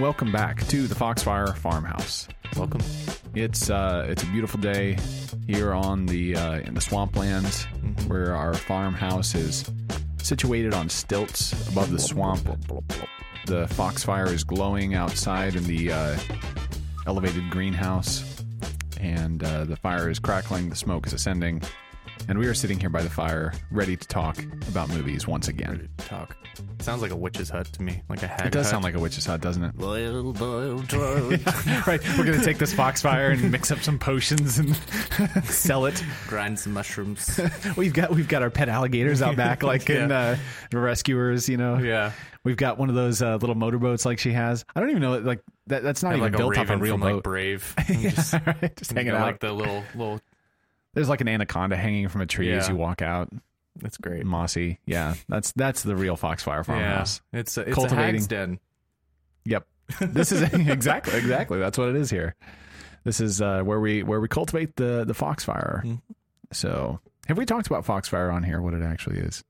and welcome back to the Foxfire Farmhouse. Welcome. It's uh, it's a beautiful day here on the uh, in the swamplands, where our farmhouse is situated on stilts above the swamp. The foxfire is glowing outside in the uh, elevated greenhouse, and uh, the fire is crackling. The smoke is ascending, and we are sitting here by the fire, ready to talk about movies once again. Talk. Sounds like a witch's hut to me, like a hag. It does hut. sound like a witch's hut, doesn't it? Boil, boil, boil. right, we're gonna take this foxfire and mix up some potions and sell it. Grind some mushrooms. We've got we've got our pet alligators out back, like in uh, Rescuers. You know, yeah. we've got one of those uh, little motorboats like she has. I don't even know like that. That's not even like a built off a real from boat. like Brave. yeah, Just, right, just hanging you know, out. like the little little. There's like an anaconda hanging from a tree as Yeah. you walk out. That's great. Mossy, yeah. That's that's the real foxfire farmhouse. Yeah, it's a, it's Cultivating. a hag's den. Yep. This is exactly exactly that's what it is here. This is uh, where we where we cultivate the the foxfire. Mhm. So, have we talked about foxfire on here? What it actually is?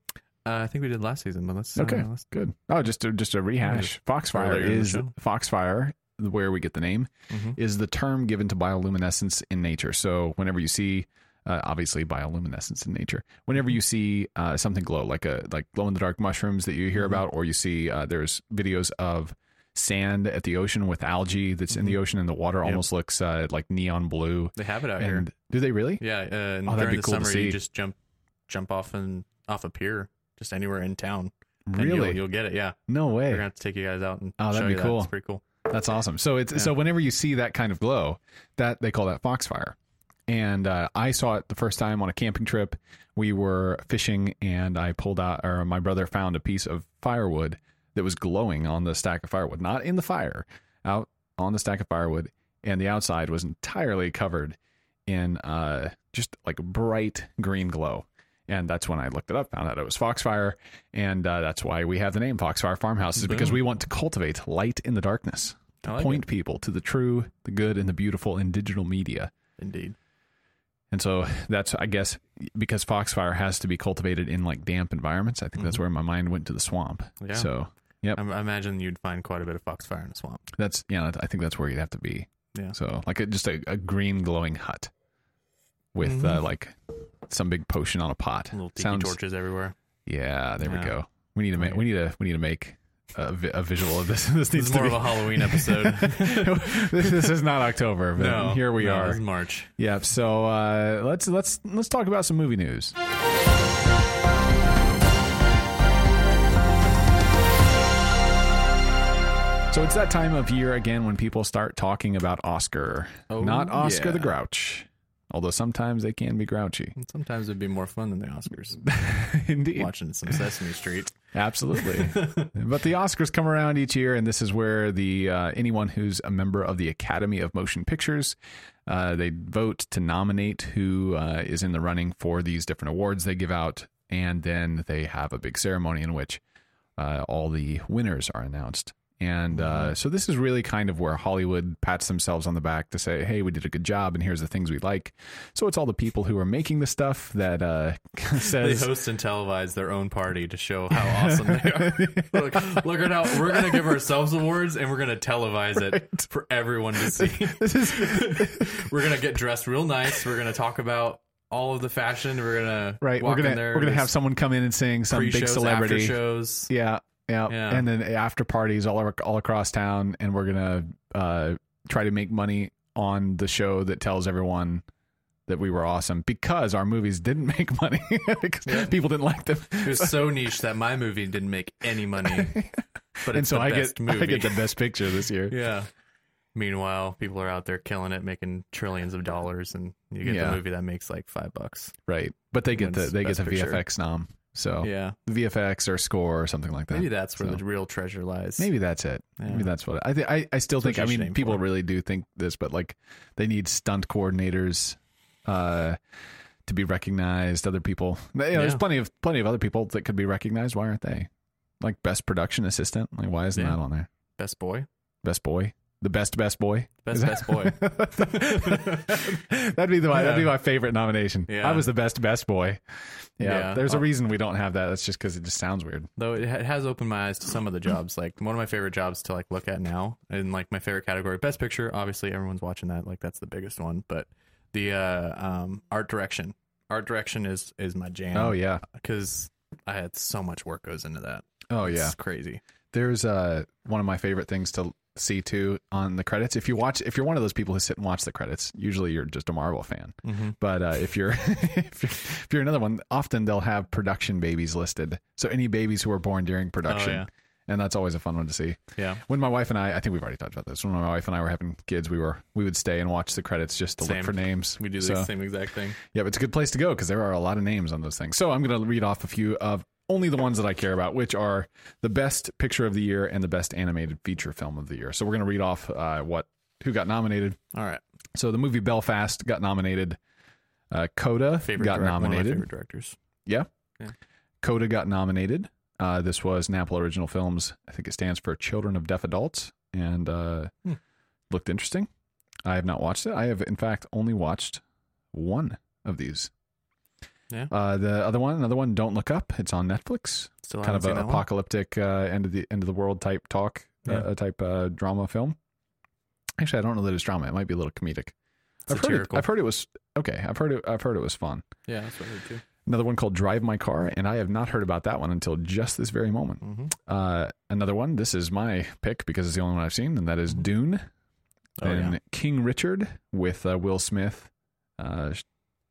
Uh, I think we did last season, but let's Okay, Uh, let's, good. Oh, just a, just a rehash. Foxfire earlier in the is show. foxfire, where we get the name, Mhm. is the term given to bioluminescence in nature. So, whenever you see uh, obviously bioluminescence in nature. Whenever you see uh, something glow, like a like glow in the dark mushrooms that you hear Mhm. about, or you see uh, there's videos of sand at the ocean with algae that's in the ocean, and the water Mm-hmm. Yep. almost looks uh, like neon blue. they have it out here. Do they really? Yeah, uh, and Oh, that'd during be the cool to summer, see. you just jump jump off and off a pier, just anywhere in town. Really? you'll, you'll get it. Yeah, no way. we're gonna have to take you guys out and Oh, that'd be you cool. That. It's pretty cool. That's awesome. So it's so whenever you see that kind of glow, that they call that foxfire. And uh, I saw it the first time on a camping trip. We were fishing, and I pulled out, or my brother found a piece of firewood that was glowing on the stack of firewood, not in the fire, out on the stack of firewood, and the outside was entirely covered in uh, just like bright green glow. And that's when I looked it up, found out it was Foxfire, and uh, that's why we have the name Foxfire Farmhouse, is because we want to cultivate light in the darkness to like point people to the true, the good, and the beautiful in digital media. Indeed. And so that's, I guess, because Foxfire has to be cultivated in like damp environments. I think that's where my mind went to the swamp. Mm-hmm. Yeah. So, yep, I, I imagine you'd find quite a bit of foxfire in the swamp. that's yeah. I think that's where you'd have to be. Yeah. So, like, a, just a, a green glowing hut with uh, Mhm. like some big potion on a pot. Little tiki Sounds- torches everywhere. Yeah, there we go. We need to make. We need to. We need to make a, vi- a visual of this. This This needs is to more be. of a Halloween episode. this, this is not October, but no, here we no, are. This is March. Yep. So uh, let's let's let's talk about some movie news. So it's that time of year again when people start talking about Oscar, Oh, not Oscar yeah. the Grouch. Although sometimes they can be grouchy. And sometimes it'd be more fun than the Oscars. Indeed. Watching some Sesame Street. Absolutely. but the Oscars come around each year, and this is where the uh, anyone who's a member of the Academy of Motion Pictures, uh, they vote to nominate who uh, is in the running for these different awards they give out, and then they have a big ceremony in which uh, all the winners are announced. And uh, so this is really kind of where Hollywood pats themselves on the back to say, "Hey, we did a good job, and here's the things we like." So it's all the people who are making the stuff that uh, They says, host and televise their own party to show how awesome they are. look, look at how we're gonna give ourselves awards and we're gonna televise it for everyone to see. Is we're gonna get dressed real nice. We're gonna talk about all of the fashion. We're gonna Right. Walk we're gonna in there. we're gonna have someone come in and sing some big celebrity. after shows. Yeah, yeah, Yeah. And then after parties all ar- all across town, and we're gonna uh, try to make money on the show that tells everyone that we were awesome because our movies didn't make money because Yeah. people didn't like them. It was so niche that my movie didn't make any money, but and so I get movie. I get the best picture this year. yeah. Meanwhile, people are out there killing it, making trillions of dollars, and you get Yeah. the movie that makes like five bucks. Right. But they get the they get the. VFX nom. So Yeah, VFX or score or something like that. maybe that's where So- the real treasure lies. Maybe that's it. Yeah. Maybe that's what I think. I, I still That's think. I what you should mean, people really do think this, but like they need stunt coordinators uh, to be recognized. Other people, you know, there's plenty of plenty of other people that could be recognized. Why aren't they? Like best production assistant. Like why isn't Yeah. that on there? best boy. Best boy. The best best boy. Best best boy. that'd be the that'd be my favorite nomination. Yeah. I was the best best boy. Yeah, Yeah. there's a Oh. reason we don't have that. That's just because it just sounds weird. Though it it has opened my eyes to some of the jobs. Like one of my favorite jobs to like look at now, and like my favorite category, best picture. Obviously, everyone's watching that. Like that's the biggest one. But the uh, um, art direction, art direction is is my jam. Oh yeah. because I had so much work goes into that. Oh It's yeah. crazy. There's uh one of my favorite things to see too on the credits. If you watch, if you're one of those people who sit and watch the credits, usually you're just a Marvel fan. Mm-hmm. But uh, if you're if you're if you're another one, often they'll have production babies listed. So any babies who were born during production, Oh, yeah. and that's always a fun one to see. Yeah, When my wife and I, I think we've already talked about this. When my wife and I were having kids, we were we would stay and watch the credits just to Same. look for names. we do the So, same exact thing. yeah, but it's a good place to go because there are a lot of names on those things. So I'm going to read off a few of only the ones that I care about, which are the best picture of the year and the best animated feature film of the year. So we're going to read off uh, what who got nominated. All right, So the movie Belfast got nominated. Uh, Coda favorite got direct- one of my nominated. favorite directors. Yeah. Yeah. Coda got nominated. Uh, this was an Apple Original Films. I think it stands for Children of Deaf Adults, and uh, Hmm. looked interesting. I have not watched it. I have, in fact, only watched one of these. Yeah. Uh, the other one, another one, Don't Look Up. It's on Netflix. Still kind of seen a that one. apocalyptic uh, end of the end of the world type talk, Yeah. uh, type uh, drama film. Actually, I don't know that it's drama. It might be a little comedic. I've heard, it, Satirical. I've heard it was okay. I've heard it. I've heard it was fun. Yeah, that's what I heard too. Another one called Drive My Car, and I have not heard about that one until just this very moment. Mm-hmm. Uh, another one, this is my pick because it's the only one I've seen, and that is Dune. Oh, then yeah. King Richard with uh, Will Smith. Uh,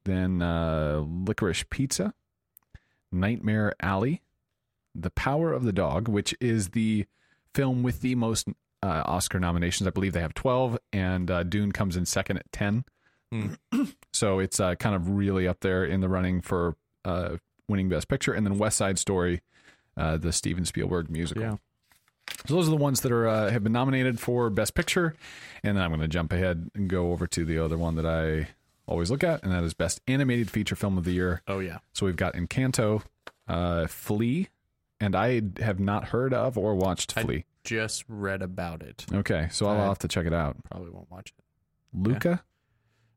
then uh, Licorice Pizza. Nightmare Alley. The Power of the Dog, which is the film with the most uh, Oscar nominations. I believe they have 12, and uh, Dune comes in second at 10. Hmm. so it's uh, kind of really up there in the running for uh, winning Best Picture. And then West Side Story, uh, the Steven Spielberg musical. Yeah. So those are the ones that are uh, have been nominated for Best Picture, and then I'm going to jump ahead and go over to the other one that I always look at, and that is Best Animated Feature Film of the Year. Oh yeah. So we've got Encanto, uh, Flee, and I have not heard of or watched I- Flee. Just read about it. Okay, so I'll I- have to check it out. Probably won't watch it. Luca,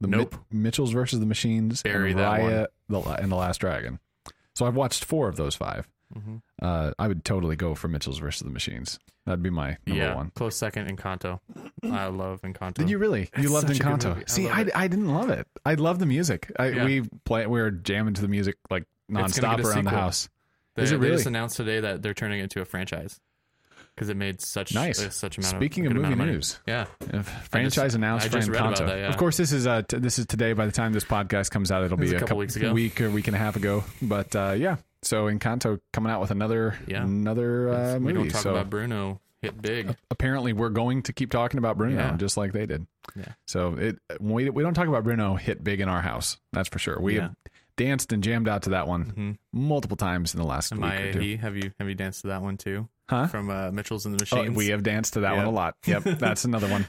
the Mi- Nope. Mitchells versus the Machines, Bury and that Raya the, and the Last Dragon. So I've watched four of those five. Mm-hmm. Uh, I would totally go for Mitchell's versus the Machines. That'd be my number Yeah, one. close second. Encanto. I love Encanto. Did you really? You It's loved such a Encanto. movie. I See, love I. I didn't love it. I love the music. I, Yeah. We play. We were jamming to the music like gonna nonstop get a around the house. They, Is it they just really? announced today that they're turning it into a franchise because it made such Nice. uh, such amount Speaking of, of movie money. news, Yeah, if franchise announced I for just read about Encanto. that, yeah. Of course, this is uh t- this is today. By the time this podcast comes out, it'll be a a couple weeks ago. week or week and a half ago. But uh, yeah, so Encanto coming out with another Yeah. another uh, movie. we don't talk so about Bruno hit big. apparently, we're going to keep talking about Bruno Yeah. just like they did. Yeah. So it we we don't talk about Bruno hit big in our house. That's for sure. We Yeah. have danced and jammed out to that one hmm multiple times in the last Am week I or two. Have you have you danced to that one too? Huh? From uh, Mitchell's and the Oh, we have danced to that one a lot. Yep, that's another one.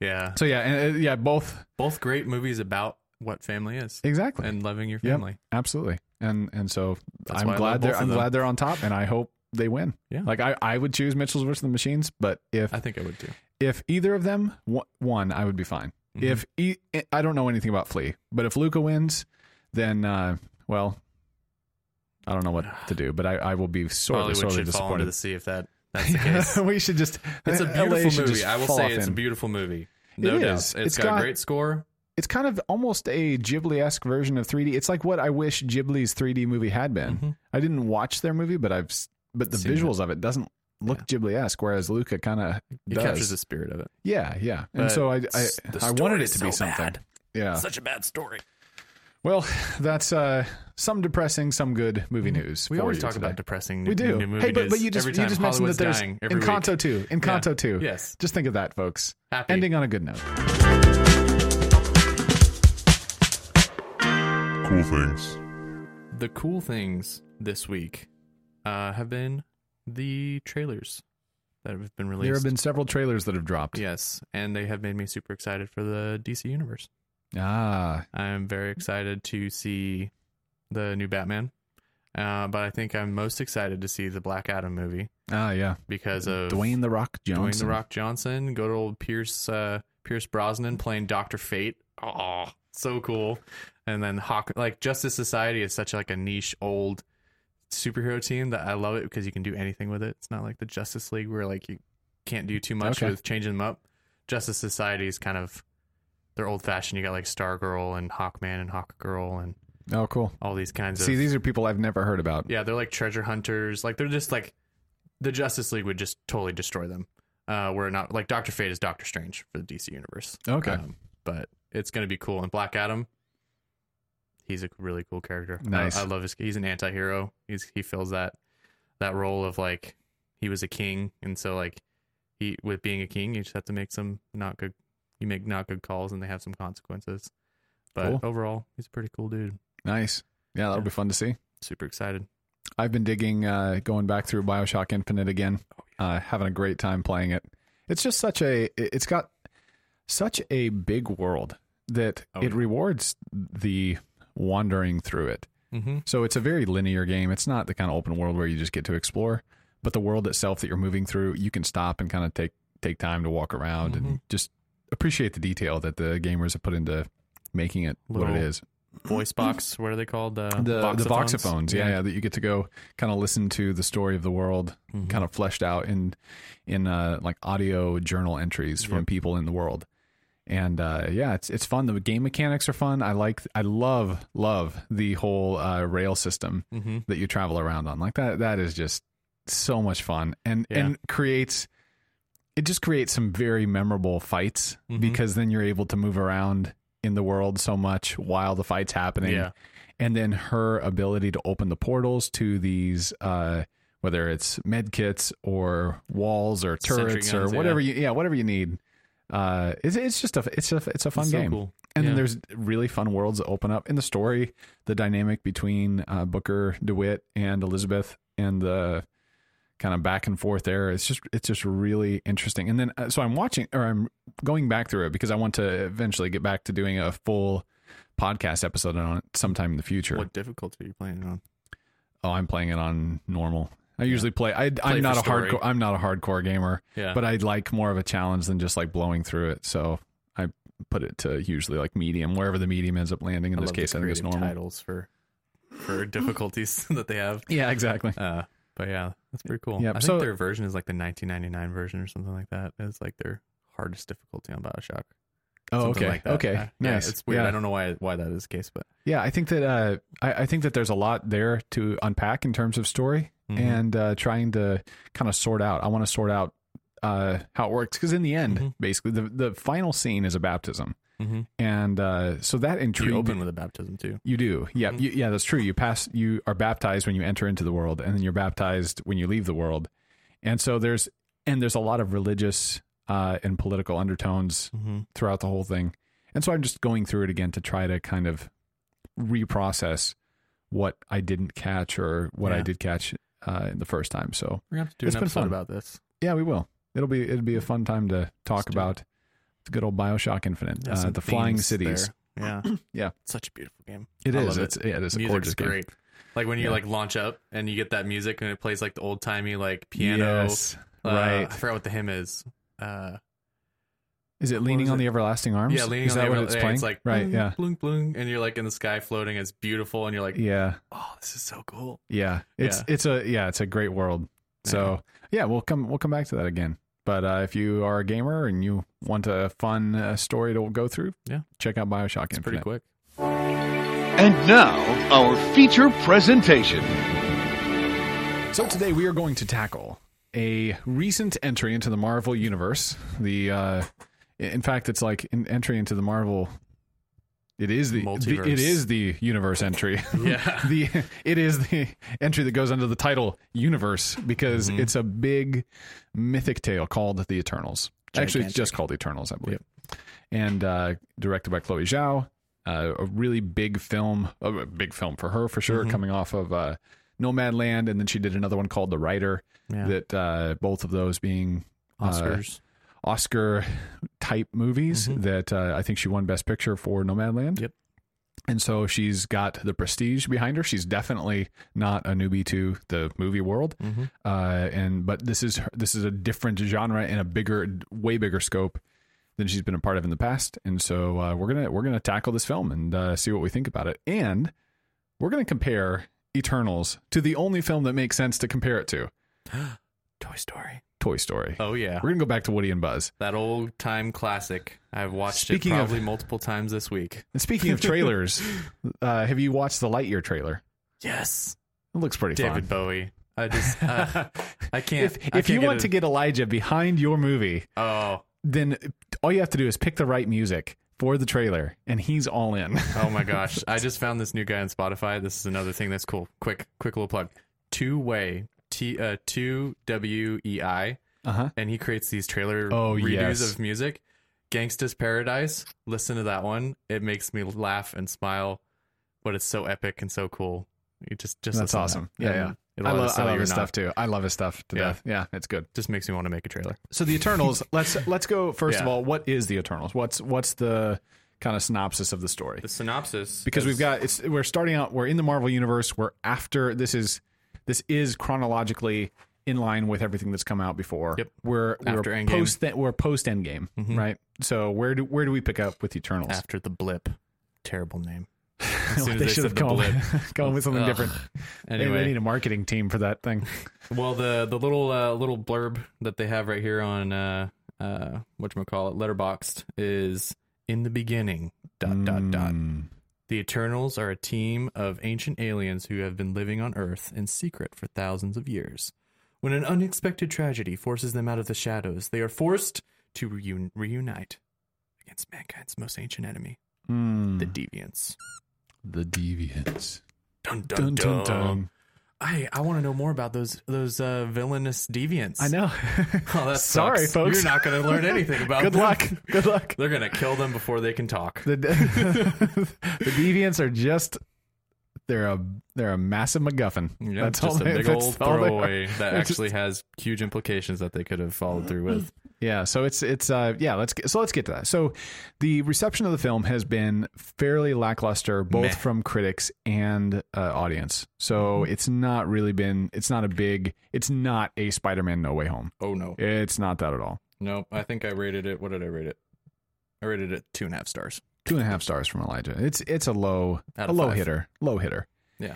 yeah, So yeah, and, uh, yeah, both both great movies about what family is exactly, and loving your Yep. family. absolutely, and and so That's I'm why I love glad they're I'm glad they're on top, and I hope they win. Yeah. like I I would choose Mitchell's versus the Machines, but if I think I would too. if either of them won, I would be fine. Mhm. If e- I don't know anything about Flee, but if Luca wins, then uh, well, I don't know what to do, but I, I will be sorely Hollywood sorely should fall into disappointed. the sea if that that's the case. we should just. It's a beautiful movie. I will say it's a beautiful movie. No It doubt. is. it's It's got, got- a great score. It's kind of almost a Ghibli esque version of 3D. It's like what I wish Ghibli's 3D movie had been. Mhm. I didn't watch their movie, but I've but the Seen visuals of it doesn't look Ghibli esque, whereas Luca kind of It captures the spirit of it. yeah, yeah. And so I I, I wanted it it to be something. bad. Yeah. Such a bad story. Well, that's uh, some depressing, some good movie news. Mm-hmm. We for always you talk today. about depressing. We do. New movie hey, but, but you just you just mentioned that there's dying every Encanto week. two. Encanto two. Yes. Just think of that, folks. Happy. Ending on a good note. Cool things. The cool things this week uh, have been the trailers that have been released. There have been several trailers that have dropped. yes, and they have made me super excited for the DC universe. Ah, I'm very excited to see the new Batman. Uh, but I think I'm most excited to see the Black Adam movie Ah, yeah. because of Dwayne the Rock Johnson. Dwayne the Rock Johnson, good old Pierce uh, Pierce Brosnan playing Doctor Fate. Oh, so cool. And then Hawk, like Justice Society is such like a niche old superhero team that I love it because you can do anything with it. It's not like the Justice League where like you can't do too much Okay. with changing them up. Justice Society is kind of they're old fashioned. You got like Stargirl and Hawkman and Hawkgirl and Oh, cool. all these kinds of See, these are people I've never heard about. yeah, they're like treasure hunters. Like they're just like the Justice League would just totally destroy them. Uh, we're not like Doctor Fate is Doctor Strange for the DC universe. Okay. Um, but it's gonna be cool. And Black Adam, he's a really cool character. I- Nice. I, love his. He's an anti-hero. He's he fills that that role of like he was a king, and so like he with being a king, you just have to make some not good. You make not good calls, and they have some consequences. But Cool. overall, he's a pretty cool dude. Nice. Yeah, that'll Yeah. be fun to see. Super excited. I've been digging uh, going back through Bioshock Infinite again. Oh, uh, having a great time playing it. It's just such a it- it's got such a big world that Oh, it yeah. rewards the wandering through it. Mm-hmm. So it's a very linear game. It's not the kind of open world where you just get to explore, but the world itself that you're moving through, you can stop and kind of take take time to walk around and Mhm. just appreciate the detail that the gamers have put into making it what it is. Voice box. What are they called? Uh, The the voxophones, yeah, yeah, that you get to go kind of listen to the story of the world Mhm. kind of fleshed out in in uh, like audio journal entries from Yep. people in the world. And uh, yeah, it's it's fun. The game mechanics are fun. I like I love love the whole uh, rail system Mm-hmm. that you travel around on. Like that that is just so much fun and Yeah. and creates it just creates some very memorable fights Mhm. because then you're able to move around in the world so much while the fight's happening Yeah. and then her ability to open the portals to these uh whether it's med kits or walls or turrets guns, or yeah. whatever you yeah whatever you need uh it's, it's just a it's a it's a fun It's so game cool. and then there's really fun worlds that open up in the story the dynamic between uh, booker dewitt and elizabeth and the kind of back and forth there. It's just it's just really interesting. And then uh, so i'm watching or i'm going back through it because i want to eventually get back to doing a full podcast episode on it sometime in the future. What difficulty are you playing on? oh i'm playing it on normal. I usually play I, i'm not a story. hardcore i'm not a hardcore gamer Yeah. but i like more of a challenge than just like blowing through it. So i put it to usually like medium wherever the medium ends up landing. In I this case i think it's normal. titles for for difficulties that they have. yeah exactly. Uh, but yeah, that's pretty cool. Yeah, I think so- their version is like the 1999 version or something like that. It's like their hardest difficulty on Bioshock. oh okay like that. okay Yeah, yeah, nice it's weird. yeah. I don't know why why that is the case, but Yeah, I think that uh, I, I think that there's a lot there to unpack in terms of story Mhm. and uh, trying to kind of sort out. I want to sort out uh, how it works because in the end, Mhm. basically, the the final scene is a baptism, Mhm. and uh, so that intrigued. you open with a baptism too. You do, yeah, Mhm. you, yeah, that's true. You pass, you are baptized when you enter into the world, and then you're baptized when you leave the world, and so there's and there's a lot of religious uh, and political undertones Mm-hmm. throughout the whole thing. And so I'm just going through it again to try to kind of reprocess what I didn't catch or what I did catch uh, in the first time. So We're gonna have to do It's an episode fun. about this. yeah, we will. It'll be it'll be a fun time to talk Let's do about the good old Bioshock Infinite, Yeah, uh, the flying themes cities. there. Yeah, Yeah. Such a beautiful game. It I is. love it. It's yeah, it is a Music's gorgeous game. great. Like when you Yeah. like launch up and you get that music and it plays like the old timey like piano. Yes, uh, right. I forgot what the hymn is. Uh, Is it leaning was on it? the everlasting arms? yeah, leaning is on that the what it's yeah, playing? It's like right. blung, Yeah. blung, blung, and you're like in the sky floating. It's beautiful, and you're like, Yeah. oh, this is so cool. Yeah. It's Yeah. it's a yeah, it's a great world. So yeah, we'll come we'll come back to that again. But uh, if you are a gamer and you want a fun uh, story to go through, Yeah. check out Bioshock It's Infinite. pretty quick. And now, our feature presentation. So today we are going to tackle a recent entry into the Marvel universe. The uh, in fact, it's like an entry into the Marvel. It is the, the it is the universe entry. Yeah. the it is the entry that goes under the title universe because Mhm. it's a big mythic tale called the Eternals. Actually, it's just called Eternals, I believe. And uh, directed by Chloe Zhao. Uh, a really big film, a big film for her for sure, Mhm. coming off of uh, Nomadland, and then she did another one called The Rider. Yeah. That uh, both of those being uh, Oscars. Oscar type movies Mhm. that uh, I think she won Best Picture for Nomadland. Yep. And so she's got the prestige behind her. She's definitely not a newbie to the movie world, Mm-hmm. uh, and but this is her, this is a different genre and a bigger, way bigger scope than she's been a part of in the past. And so uh, we're gonna we're gonna tackle this film and uh, see what we think about it, and we're gonna compare Eternals to the only film that makes sense to compare it to, Toy Story. Toy Story. Oh yeah, We're gonna go back to Woody and Buzz. that old time classic. I've watched Speaking it of- probably multiple times this week. And speaking of trailers, uh, have you watched the Lightyear trailer? Yes, It looks pretty David fun. Bowie. I just uh, I can't. If, I can't you want it- to get Elijah behind your movie, oh then all you have to do is pick the right music for the trailer, and he's all in. oh my gosh, I just found this new guy on Spotify. This is another thing that's cool. Quick quick little plug. Two way T uh two W E I, Uh huh. and he creates these trailer Oh, redos yes. of music. Gangsta's Paradise. Listen to that one. It makes me laugh and smile, but it's so epic and so cool. You just just That's awesome. that. Yeah, And yeah. it'll I love, I love his not. stuff too. I love his stuff to Yeah. death. Yeah, it's good. Just makes me want to make a trailer. So the Eternals. let's let's go first of all. What is the Eternals? What's what's the kind of synopsis of the story? The synopsis because is- we've got it's we're starting out we're in the Marvel universe we're after this is this is chronologically in line with everything that's come out before Yep. we're After we're Endgame. post we're post Endgame Mhm. right so where do where do we pick up with Eternals after the blip. Terrible name. They they should have gone, blip. gone with something Ugh. different They- they, need a marketing team for that thing well, the the little uh, little blurb that they have right here on uh, uh, what call it, Letterboxd is in the beginning. Dot dot dot. The Eternals are a team of ancient aliens who have been living on Earth in secret for thousands of years. When an unexpected tragedy forces them out of the shadows, they are forced to reun- reunite against mankind's most ancient enemy, Mm. the Deviants. the deviants Dun dun, dun, dun. I I want to know more about those those uh, villainous deviants. I know Oh, that Sorry, sucks. folks. You're not going to learn anything about them. good them. luck good luck They're going to kill them before they can talk. the, the deviants are just they're a they're a massive MacGuffin. Yeah, that's just all a they- big old all they are. throwaway that actually has huge implications that they could have followed through with. Yeah, so it's it's uh yeah, let's get so let's get to that. So the reception of the film has been fairly lackluster both Meh. from critics and uh, audience. So it's not really been it's not a big it's not a Spider-Man No Way Home. Oh no, It's not that at all. nope. I think I rated it. What did I rate it? I rated it two and a half stars. Two and a half stars from Elijah. It's it's a low a low five. hitter. Low hitter. Yeah.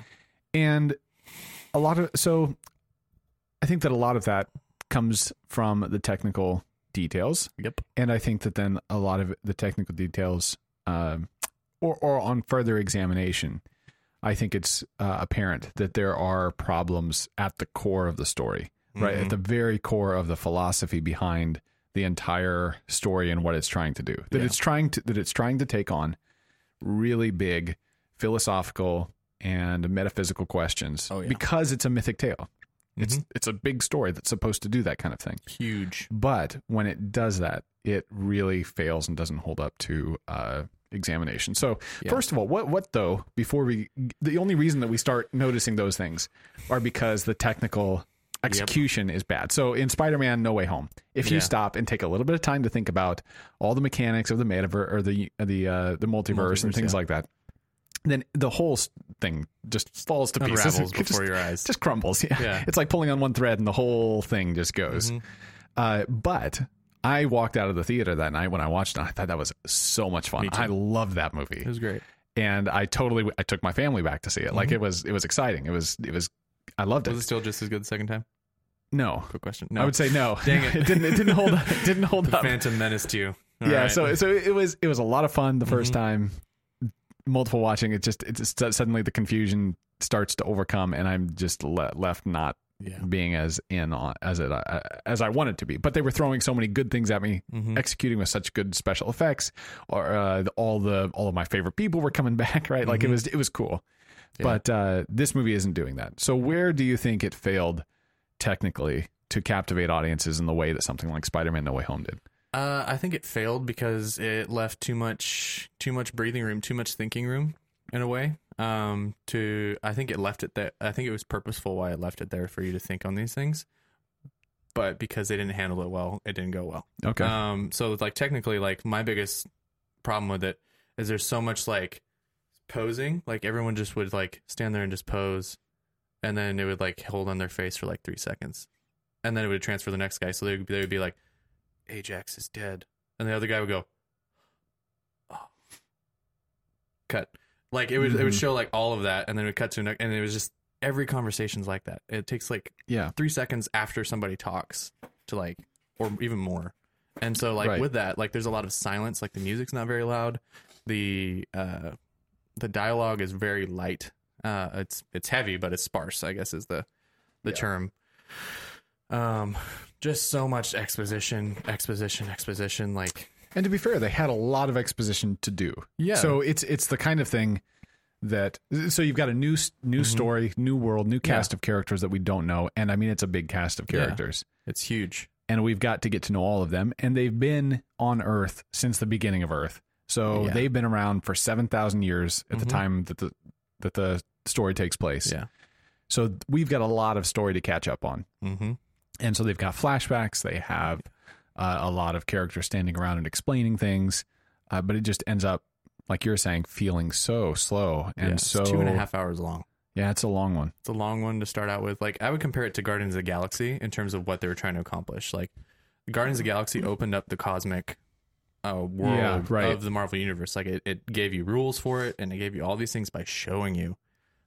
And a lot of so I think that a lot of that comes from the technical details. Yep. and I think that then a lot of the technical details, um, or or on further examination, I think it's uh, apparent that there are problems at the core of the story, right Mhm. at the very core of the philosophy behind the entire story and what it's trying to do. That Yeah. it's trying to that it's trying to take on really big philosophical and metaphysical questions Oh, yeah. because it's a mythic tale. It's Mhm. it's a big story that's supposed to do that kind of thing. Huge. But when it does that, it really fails and doesn't hold up to uh, examination. So, Yeah. first of all, what what though? Before we, the only reason that we start noticing those things are because the technical execution is bad. So, in Spider-Man: No Way Home, if you Yeah. stop and take a little bit of time to think about all the mechanics of the metaverse or the the uh, the multiverse, and things yeah. like that, then the whole thing just falls to pieces. Unravels just- before your eyes. just crumbles. Yeah. Yeah. It's like pulling on one thread and the whole thing just goes. Mhm. Uh, but I walked out of the theater that night when I watched it. I thought that was so much fun. I love that movie. It was great. And I totally, I took my family back to see it. Like Mhm. it was, it was exciting. It was, it was, I loved it. Was it still just as good the second time? No, Quick question. No. I would say no. Dang it. it didn't, it didn't hold, it didn't hold the up. Phantom menaced you. All yeah. right. So, so it was, it was a lot of fun the 1st Mhm. time. Multiple watching it, just, it just suddenly the confusion starts to overcome, and I'm just le- left not yeah. being as in on as it uh, as I wanted to be. But they were throwing so many good things at me, Mhm. executing with such good special effects, or uh, all the all of my favorite people were coming back. Right, like it Mhm. was it was cool. Yeah. But uh, this movie isn't doing that. So where do you think it failed technically to captivate audiences in the way that something like Spider-Man: No Way Home did? Uh, I think it failed because it left too much too much breathing room, too much thinking room in a way. Um, to I think it left it there. I think it was purposeful why it left it there for you to think on these things. But because they didn't handle it well, it didn't go well. Okay, Um, so like technically, like my biggest problem with it is there's so much like posing, like everyone just would like stand there and just pose, and then it would like hold on their face for like three seconds, and then it would transfer the next guy. So they would, they would be like, Ajak is dead, and the other guy would go, oh. cut. Like it would it would Mhm. show like all of that, and then it would cut to an, and it was just every conversation's like that. It takes like Yeah. three seconds after somebody talks to like or even more and so like Right. with that like there's a lot of silence like the music's not very loud the uh the dialogue is very light uh it's it's heavy but it's sparse i guess is the the Yeah. term um just so much exposition exposition exposition like And to be fair, they had a lot of exposition to do. yeah So it's it's the kind of thing that so you've got a new new Mhm. story, new world, new cast of characters that we don't know, and I mean it's a big cast of Yeah. characters, it's huge and we've got to get to know all of them, and they've been on Earth since the beginning of Earth, so Yeah. they've been around for seven thousand years at the Mhm. time that the that the story takes place. Yeah. So we've got a lot of story to catch up on. mm-hmm And so they've got flashbacks. They have uh, a lot of characters standing around and explaining things, uh, but it just ends up, like you're saying, feeling so slow and yeah, so two and a half hours long Yeah, it's a long one. It's a long one to start out with. Like I would compare it to Guardians of the Galaxy in terms of what they were trying to accomplish. Like Guardians of the Galaxy opened up the cosmic uh, world Yeah, right. of the Marvel universe. Like it, it gave you rules for it, and it gave you all these things by showing you.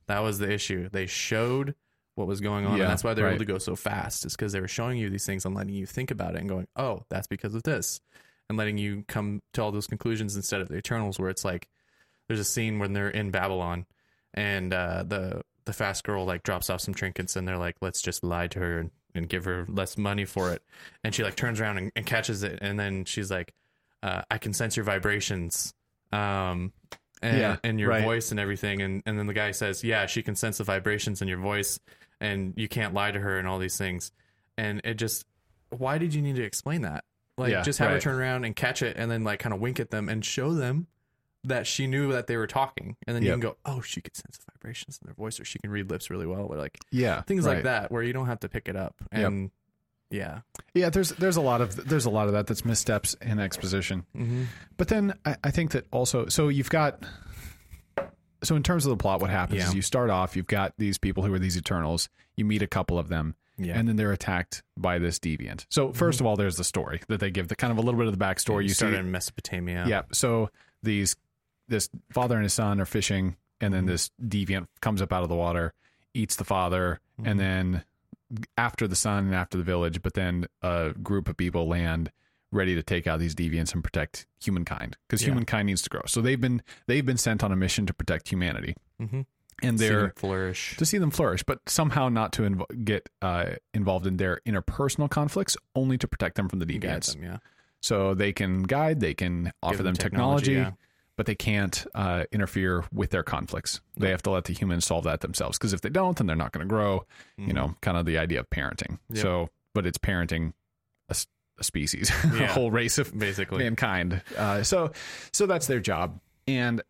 That was the issue. They showed what was going on, Yeah, and that's why they're right. able to go so fast. Is because they were showing you these things and letting you think about it and going, "Oh, that's because of this," and letting you come to all those conclusions instead of the Eternals, where it's like there's a scene when they're in Babylon and uh, the the fast girl like drops off some trinkets and they're like, let's just lie to her and, and give her less money for it. And she like turns around and, and catches it, and then she's like, uh, I can sense your vibrations, um, and, Yeah, and your right. voice and everything. And and then the guy says, yeah, she can sense the vibrations in your voice, and you can't lie to her and all these things. And it just, why did you need to explain that? Like, Yeah, just have her turn around and catch it, and then like kind of wink at them and show them that she knew that they were talking, and then you can go, "Oh, she could sense the vibrations in their voice, or she can read lips really well," or like Yeah, things right. like that, where you don't have to pick it up. Yep. Yeah, Yeah, there's there's a lot of there's a lot of that that's missteps in exposition. mm-hmm. But then I, I think that also, so you've got, so in terms of the plot, what happens Yeah. is you start off, you've got these people who are these Eternals. You meet a couple of them, yeah, and then they're attacked by this deviant. So 1st of all, there's the story that they give, the kind of a little bit of the backstory. you You started see, in Mesopotamia. yeah. So these this father and his son are fishing, and then Mhm. this deviant comes up out of the water, eats the father, and then after the sun and after the village, but then a group of people land ready to take out these deviants and protect humankind because Yeah. humankind needs to grow. So they've been they've been sent on a mission to protect humanity, mm-hmm. and they're flourish. to see them flourish, but somehow not to inv- get uh, involved in their interpersonal conflicts, only to protect them from the deviants. them, yeah. So they can guide, they can offer Give them technology, yeah. But they can't uh, interfere with their conflicts. They have to let the humans solve that themselves. Because if they don't, then they're not going to grow. You Mhm. know, kind of the idea of parenting. Yep. So, but it's parenting a species, a whole race of basically. mankind. Uh, so, so that's their job, and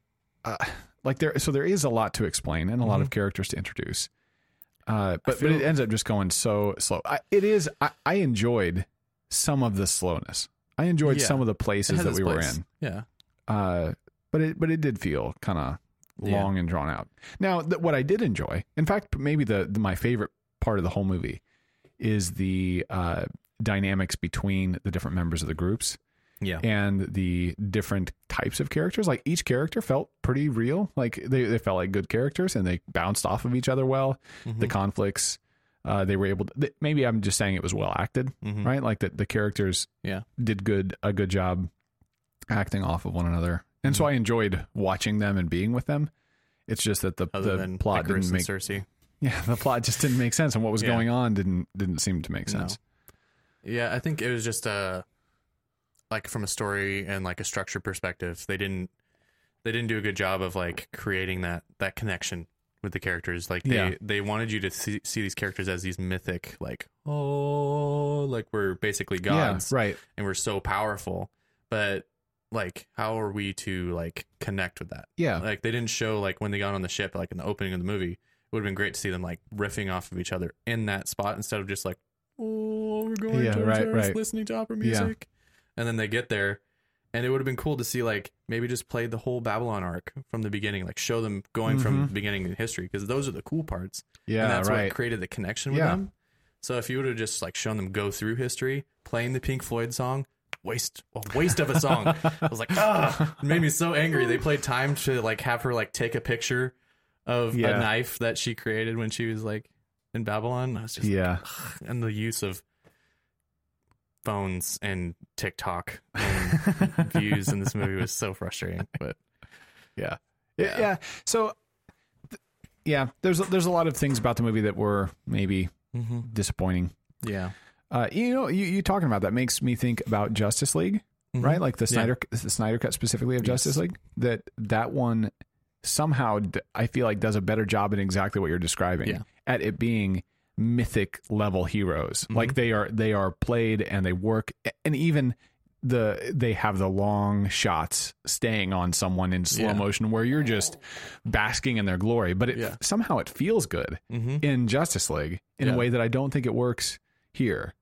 uh, like there, so there is a lot to explain and a lot of characters to introduce. Uh, but but Mm-hmm. it ends up just going so slow. I, it is. I, I enjoyed some of the slowness. I enjoyed Yeah. some of the places that we were in. Yeah. Uh, but it but it did feel kind of Yeah. long and drawn out. Now, th- what I did enjoy, in fact, maybe the, the my favorite part of the whole movie is the uh, dynamics between the different members of the groups Yeah. and the different types of characters. Like each character felt pretty real. Like they, they felt like good characters and they bounced off of each other well. The Mhm. conflicts, uh, they were able to, th- maybe I'm just saying it was well acted, Mhm. right? Like that the characters Yeah. did good, a good job acting off of one another. And so I enjoyed watching them and being with them. It's just that the, Other the plot Ikaris didn't make, Sersi. yeah, the plot just didn't make sense. And what was Yeah. going on didn't, didn't seem to make No. sense. Yeah, I think it was just uh like from a story and like a structure perspective, they didn't they didn't do a good job of like creating that that connection with the characters. Like they Yeah. they wanted you to see, see these characters as these mythic like oh like we're basically gods Yeah, right. and we're so powerful. But like how are we to like connect with that? Yeah. Like they didn't show like when they got on the ship like in the opening of the movie. It would have been great to see them like riffing off of each other in that spot instead of just like, oh, we're going Yeah, towards right, Earth, right. listening to opera Yeah. music. And then they get there And it would have been cool to see like maybe just play the whole Babylon arc from the beginning, like show them going from the beginning in history because those are the cool parts. Yeah, and that's right. what created the connection with Yeah. them. So if you would have just like shown them go through history, playing the Pink Floyd song, waste a waste of a song. I was like, ah, it made me so angry. They played time to like have her like take a picture of Yeah. a knife that she created when she was like in Babylon. I was just yeah. and the use of phones and TikTok and views in this movie was so frustrating. But Yeah. Yeah. yeah. So, th- yeah, there's there's a lot of things about the movie that were maybe disappointing. yeah, Uh, you know, you, you talking about that makes me think about Justice League, right? Like the Mm-hmm. Yeah. Snyder the Snyder cut specifically of Justice League. That that one somehow d- I feel like does a better job in exactly what you're describing Yeah. at it being mythic level heroes. Mm-hmm. Like they are they are played and they work and even the they have the long shots staying on someone in slow Yeah. motion where you're just basking in their glory but it Yeah. somehow it feels good Mhm. in Justice League in a way that I don't think it works here.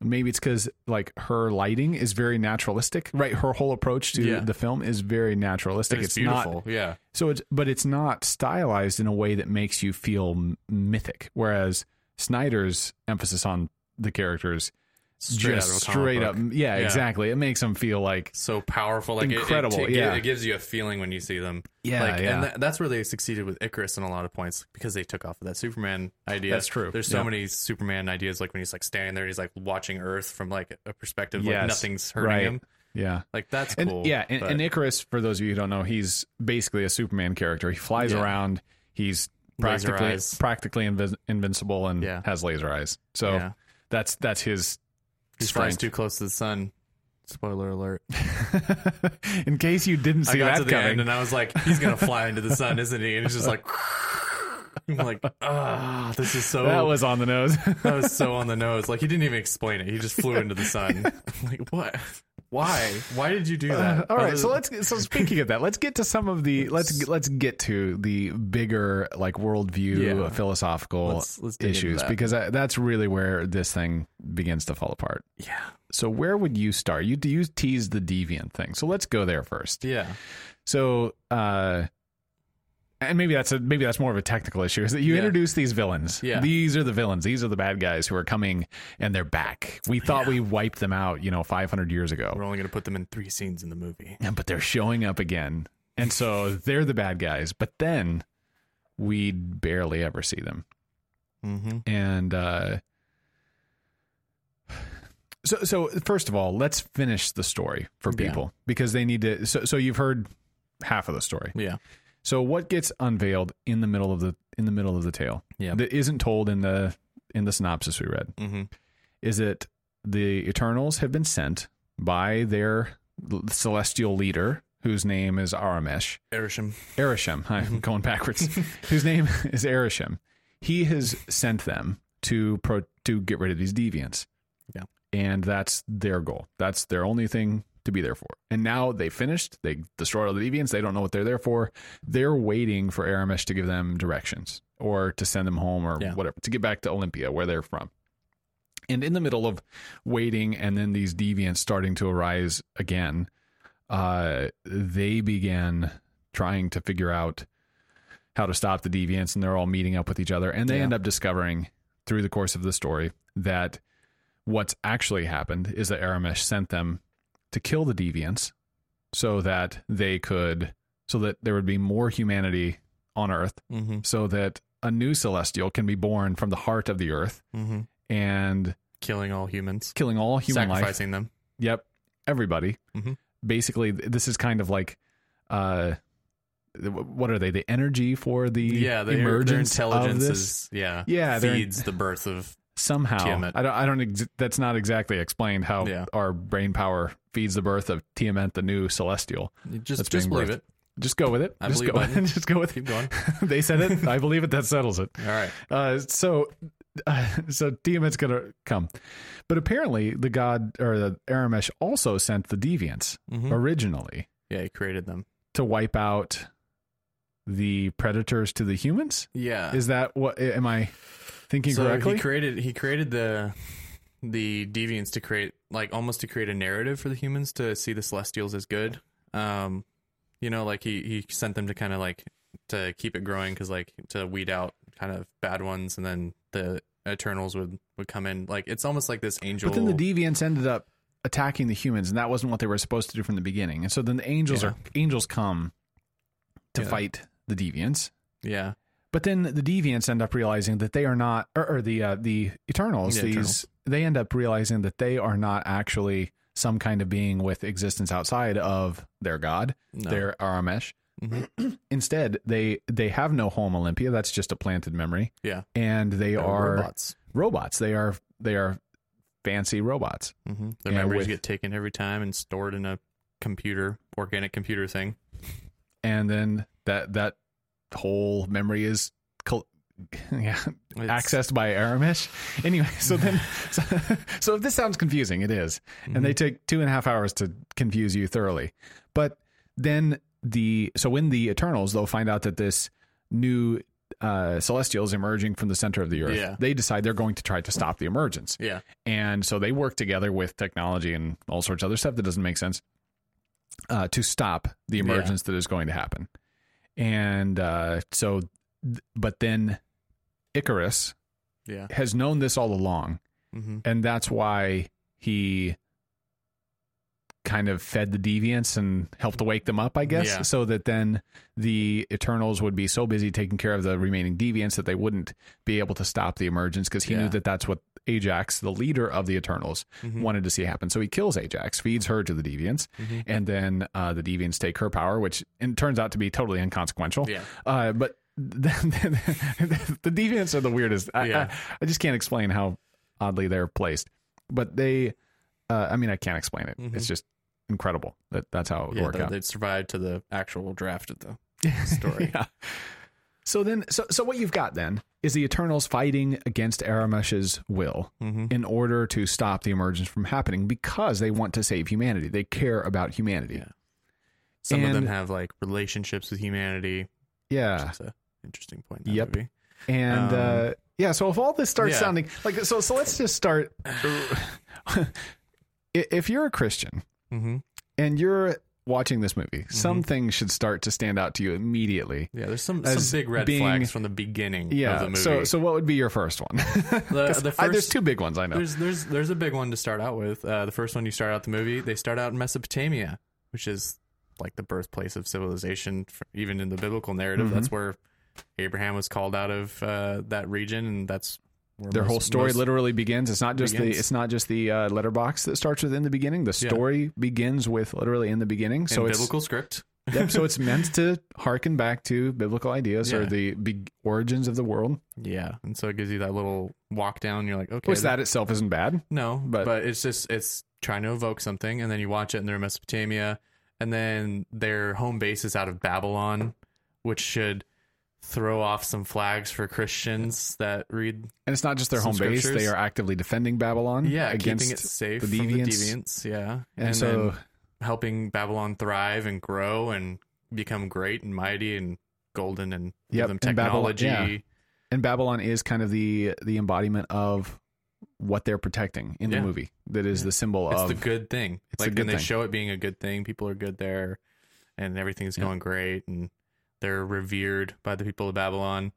Maybe it's because like her lighting is very naturalistic, right? Her whole approach to Yeah. the film is very naturalistic. it's, It's, beautiful. not yeah, so it's but it's not stylized in a way that makes you feel mythic. Whereas Snyder's emphasis on the characters straight just out of a comic straight book. up, yeah, Yeah. exactly. It makes them feel like so powerful, like Incredible, It, it, yeah. it gives you a feeling when you see them. Yeah, like, yeah. and tha- that's where they succeeded with Ikaris in a lot of points because they took off of that Superman idea. That's true. There's so Yeah. many Superman ideas, like when he's like standing there, he's like watching Earth from like a perspective, like nothing's hurting Right. him. yeah. Like that's And cool. yeah, and, but- and Ikaris, for those of you who don't know, he's basically a Superman character. He flies Yeah. around. He's practically practically invis- invincible and Yeah. has laser eyes. So Yeah. that's that's his he flies too close to the sun. Spoiler alert. In case you didn't I see got that to the coming, end and I was like, he's gonna fly into the sun, isn't he? And he's just like, I'm like, ah, this is so. that was on the nose. that was so on the nose. Like he didn't even explain it. He just flew into the sun. I'm like what? Why? Why did you do that? All right, Other so let's. So speaking of that, let's get to some of the let's let's get to the bigger like worldview, Yeah. philosophical Let's- let's issues that. because that, that's really where this thing begins to fall apart. yeah, So where would you start? You you tease the deviant thing, so let's go there first. yeah, So, uh, and maybe that's a maybe that's more of a technical issue. Is that you Yeah. introduce these villains? Yeah. these are the villains. These are the bad guys who are coming, and they're back. We thought we wiped them out, you know, 500 years ago, we're only gonna put them in three scenes in the movie. and but they're showing up again, and so they're the bad guys. But then we barely ever see them, Mm-hmm. and uh, so so first of all, let's finish the story for Yeah. people because they need to. So so you've heard half of the story. Yeah, So what gets unveiled in the middle of the in the middle of the tale Yeah. that isn't told in the in the synopsis we read mm-hmm. is that the Eternals have been sent by their celestial leader whose name is Aramesh Arishem. Arishem I'm going backwards whose name is Arishem he has sent them to pro to get rid of these deviants Yeah. and that's their goal that's their only thing to be there for and now they finished they destroyed all the deviants they don't know what they're there for they're waiting for Aramesh to give them directions or to send them home or Yeah. whatever to get back to Olympia where they're from and in the middle of waiting and then these deviants starting to arise again uh they began trying to figure out how to stop the deviants and they're all meeting up with each other and they Yeah. end up discovering through the course of the story that what's actually happened is that Aramesh sent them to kill the deviants so that they could so that there would be more humanity on earth Mm-hmm. so that a new celestial can be born from the heart of the earth Mm-hmm. and Killing all humans, killing all human life sacrificing them. Yep, everybody. Mhm. Basically, this is kind of like, uh, what are they? The energy for the Yeah, their, their emergence intelligence of this is yeah, Yeah, feeds the birth of somehow. Tiamut. I don't. I don't. Ex- that's not exactly explained how Yeah. our brain power feeds the birth of Tiamut, the new celestial. just believe birthed. it. Just go with it. I just believe go. Biden. just go with it. Keep going. they said it. I believe it. That settles it. All right. Uh, so, uh, so Tiamat's gonna come, but apparently the god or the Aramesh also sent the deviants Mhm. originally Yeah, he created them. to wipe out the predators to the humans. Yeah. Is that what? Am I thinking so correctly? he created he created the the deviants to create like almost to create a narrative for the humans to see the celestials as good. Um, you know, like he he sent them to kind of like to keep it growing because like to weed out kind of bad ones, and then the Eternals would would come in. Like it's almost like this angel. But then the deviants ended up attacking the humans, and that wasn't what they were supposed to do from the beginning. And so then the angels Yeah. are angels come to Yeah. fight the deviants. yeah, But then the deviants end up realizing that they are not, or, or the uh, the Eternals. Yeah, these Eternals. they end up realizing that they are not actually some kind of being with existence outside of their god, no. their Aramesh. Mhm. Instead, they they have no home Olympia. That's just a planted memory, yeah, and they They're are robots. robots. They are they are fancy robots. hmm Their Yeah, memories with- get taken every time and stored in a computer, organic computer thing. and then that that whole memory is col- yeah It's- accessed by Aramish. Anyway, so then so, so if this sounds confusing, it is. and they take two and a half hours to confuse you thoroughly. But then the so when the Eternals they'll find out that this new uh, celestial is emerging from the center of the earth. Yeah. They decide they're going to try to stop the emergence. Yeah, And so they work together with technology and all sorts of other stuff that doesn't make sense uh, to stop the emergence that is going to happen. And uh, so, but then Ikaris yeah. has known this all along. hmm And that's why he kind of fed the deviants and helped to wake them up, I guess, Yeah. so that then the Eternals would be so busy taking care of the remaining deviants that they wouldn't be able to stop the emergence because he knew that that's what Ajak, the leader of the Eternals, Mhm. wanted to see happen. So he kills Ajak, feeds her to the deviants, Mhm. and then uh, the deviants take her power, which it turns out to be totally inconsequential. Yeah. Uh, but the, the deviants are the weirdest. I, Yeah. I, I just can't explain how oddly they're placed. But they, uh, I mean, I can't explain it. Mhm. It's just incredible that that's how it would Yeah, work they, out. they'd survived to the actual draft of the story. yeah. So then, so so what you've got then is the Eternals fighting against Aramesh's will Mhm. in order to stop the emergence from happening because they want to save humanity. They care about humanity. Yeah. Some of them have like relationships with humanity. Yeah. That's an interesting point. In Yep. movie. And Um, uh, yeah, so if all this starts yeah. sounding like so, so let's just start. If you're a Christian Mm-hmm. and you're watching this movie, some things should start to stand out to you immediately. Yeah, there's some some big red being- flags from the beginning of the Yeah. movie. So, so what would be your first one? the I- there's two big ones I know. There's there's there's a big one to start out with. Uh, the first one you start out the movie, they start out in Mesopotamia, which is like the birthplace of civilization. Even in the biblical narrative, Mhm. that's where Abraham was called out of uh, that region, and that's Their most- whole story most- literally begins. It's not just the it's not just the uh, letterbox that starts with in the beginning. The Yeah. story begins with literally in the beginning. in So it's biblical script. yep, so it's meant to harken back to biblical ideas or the big origins of the world. Yeah, and so it gives you that little walk down. You're like, okay, Which that itself isn't bad. No, But- but, it's just it's trying to evoke something, and then you watch it, and they're in Mesopotamia, and then their home base is out of Babylon, which should throw off some flags for Christians that read. And it's not just their home base; they are actively defending Babylon. Yeah, against keeping it safe the from the deviants. deviants. Yeah, And, so, helping Babylon thrive and grow and become great and mighty and golden and give Yep, them and Babylon- technology. yeah. and Babylon is kind of the the embodiment of what they're protecting in the movie. That is the symbol It's of the good thing. It's like when they thing. show it being a good thing, people are good there, and everything's Yeah. going great, and they're revered by the people of Babylon.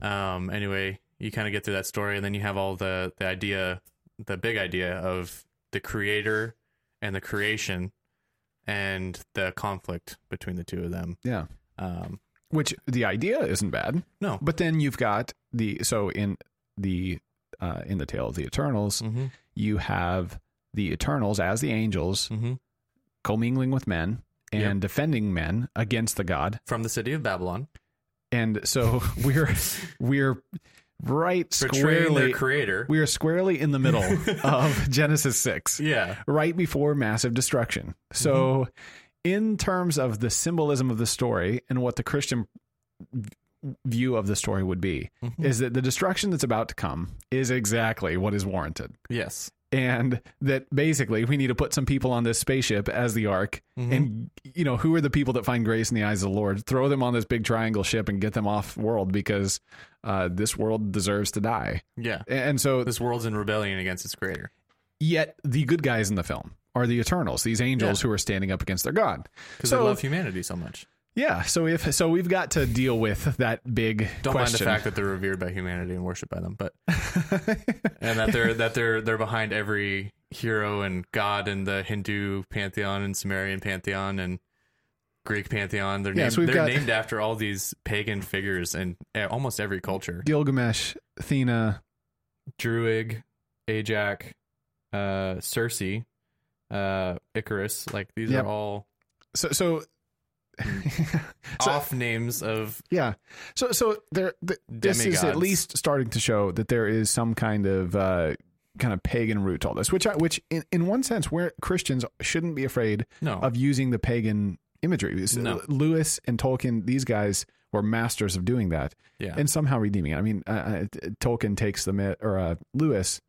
Um. Anyway, you kind of get through that story, and then you have all the the idea, the big idea of the creator and the creation, and the conflict between the two of them. yeah. Um. Which the idea isn't bad, No. but then you've got the so in the uh, in the tale of the Eternals, Mm-hmm. you have the Eternals as the angels Mm-hmm. commingling with men and Yep. defending men against the god. From the city of Babylon, And so we're we're right their squarely creator. we are squarely in the middle of Genesis 6. yeah. right before massive destruction. So, Mm-hmm. in terms of the symbolism of the story and what the Christian view of the story would be, Mhm. is that the destruction that's about to come is exactly what is warranted. Yes. And that basically we need to put some people on this spaceship as the ark. Mhm. And, you know, who are the people that find grace in the eyes of the Lord? Throw them on this big triangle ship and get them off world because uh, this world deserves to die. Yeah. And so This world's in rebellion against its creator. Yet the good guys in the film are the Eternals, these angels Yeah. who are standing up against their god. because So they love humanity so much. Yeah, so if so, we've got to deal with that big Don't question. mind the fact that they're revered by humanity and worshipped by them, but and that they're that they're they're behind every hero and god in the Hindu pantheon and Sumerian pantheon and Greek pantheon. They're Yeah, named, so they're named after all these pagan figures in uh, almost every culture. Gilgamesh, Athena, Druig, Ajax, uh, Circe, uh, Icarus. Like these Yep. are all so so. So- off names of Yeah. So so there th- this is at least starting to show that there is some kind of uh kind of pagan root to all this, which I, which in, in one sense where Christians shouldn't be afraid no. of using the pagan imagery. No. Lewis and Tolkien, these guys were masters of doing that yeah. and somehow redeeming it. I mean, uh, uh, Tolkien takes the myth, or uh, Lewis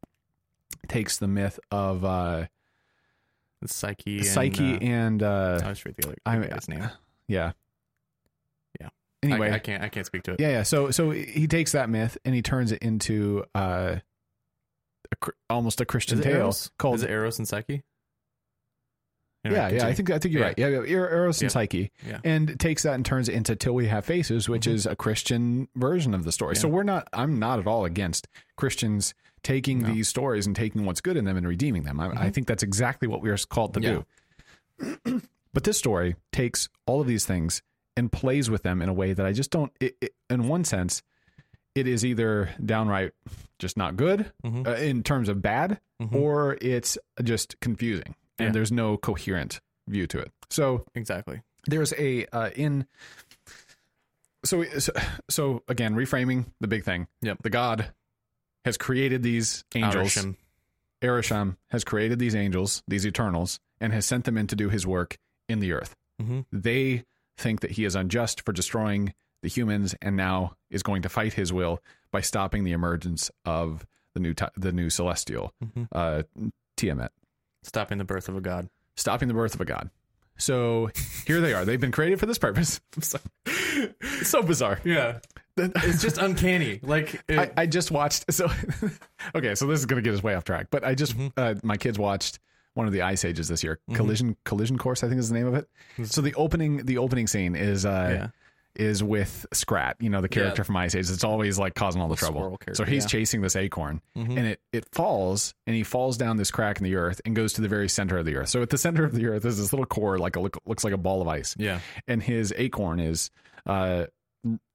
takes the myth of uh, Psyche. And, Psyche uh, and uh, I was forget the other I- guy's name. Yeah, Yeah. Anyway, I, I can't. I can't speak to it. Yeah, yeah. So so he takes that myth and he turns it into uh, a, almost a Christian tale Eros? called. Is it Eros and Psyche? Anyway, yeah, yeah. I think I think you're Yeah. right. Yeah, yeah, Er- Eros and Yeah. Psyche, Yeah. and takes that and turns it into Till We Have Faces, which Mhm. is a Christian version of the story. So we're not. I'm not at all against Christians taking No. these stories and taking what's good in them and redeeming them. I, I think that's exactly what we are called to do. but this story takes all of these things and plays with them in a way that I just don't. It, it, in one sense, it is either downright just not good Mhm. uh, in terms of bad, Mhm. or it's just confusing and Yeah. there's no coherent view to it. So exactly. there's a uh, in. So, so so again, reframing the big thing. Yep. The God has created these angels. Arishem. Erisham has created these angels, these Eternals, and has sent them in to do his work in the earth. Mhm. They think that he is unjust for destroying the humans, and now is going to fight his will by stopping the emergence of the new ti- the new celestial Mhm. uh, Tiamut, Stopping the birth of a god. stopping the birth of a god. So here they are. They've been created for this purpose. so, it's so bizarre. Yeah. It's just uncanny. Like it, I, I just watched. So, okay, so this is going to get us way off track. But I just, Mm-hmm. uh, my kids watched one of the Ice Ages this year. Collision Collision Course, I think is the name of it. So the opening the opening scene is uh, Mm-hmm. Yeah. is with Scrat, you know, the character Yeah. from Ice Age. It's always like causing all the, trouble. So he's yeah. chasing this acorn, Mhm. and it it falls, and he falls down this crack in the earth and goes to the very center of the earth. So at the center of the earth is this little core, like a look, looks like a ball of ice yeah. and his acorn is uh,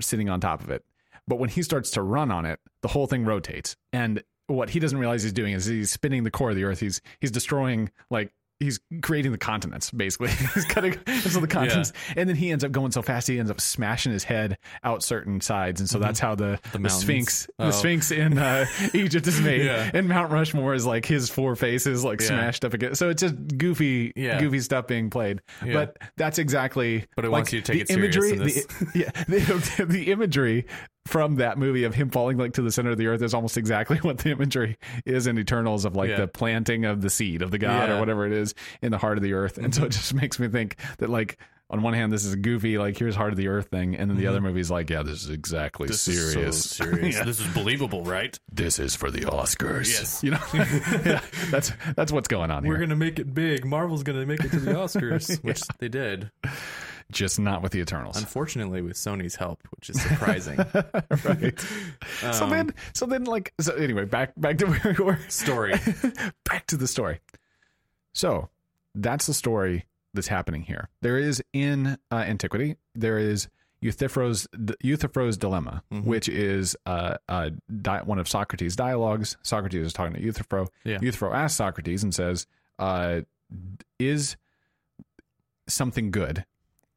sitting on top of it. But when he starts to run on it, the whole thing rotates. And what he doesn't realize he's doing is he's spinning the core of the earth. He's he's destroying like he's creating the continents basically. he's cutting into the continents, and then he ends up going so fast he ends up smashing his head out certain sides, and so that's how the the, mountains. Sphinx Oh. the Sphinx in uh, Egypt is made, Yeah. and Mount Rushmore is like his four faces like Yeah. smashed up again. So it's just goofy, Yeah. goofy stuff being played. Yeah. But that's exactly But it like, wants you to take the it imagery. The, yeah, the, the imagery from that movie of him falling like to the center of the earth is almost exactly what the imagery is in Eternals of like Yeah. the planting of the seed of the god or whatever it is in the heart of the earth. And so it just makes me think that like on one hand this is goofy like here's heart of the earth thing, and then the mm-hmm. other movie's like yeah this is exactly This is serious. so serious. Yeah. This is believable, right? This is for the Oscars. Yes. you know yeah, that's that's what's going on here. We're gonna make it big. Marvel's gonna make it to the Oscars, which they did. Just not with the Eternals. Unfortunately, with Sony's help, which is surprising. right. so Um, then, so then, like, so anyway, back back to where we were. Story. back to the story. So that's the story that's happening here. There is in uh, antiquity, there is Euthyphro's Euthyphro's dilemma, Mhm. which is uh, uh, di- one of Socrates' dialogues. Socrates is talking to Euthyphro. Yeah. Euthyphro asks Socrates and says, uh, "Is something good?"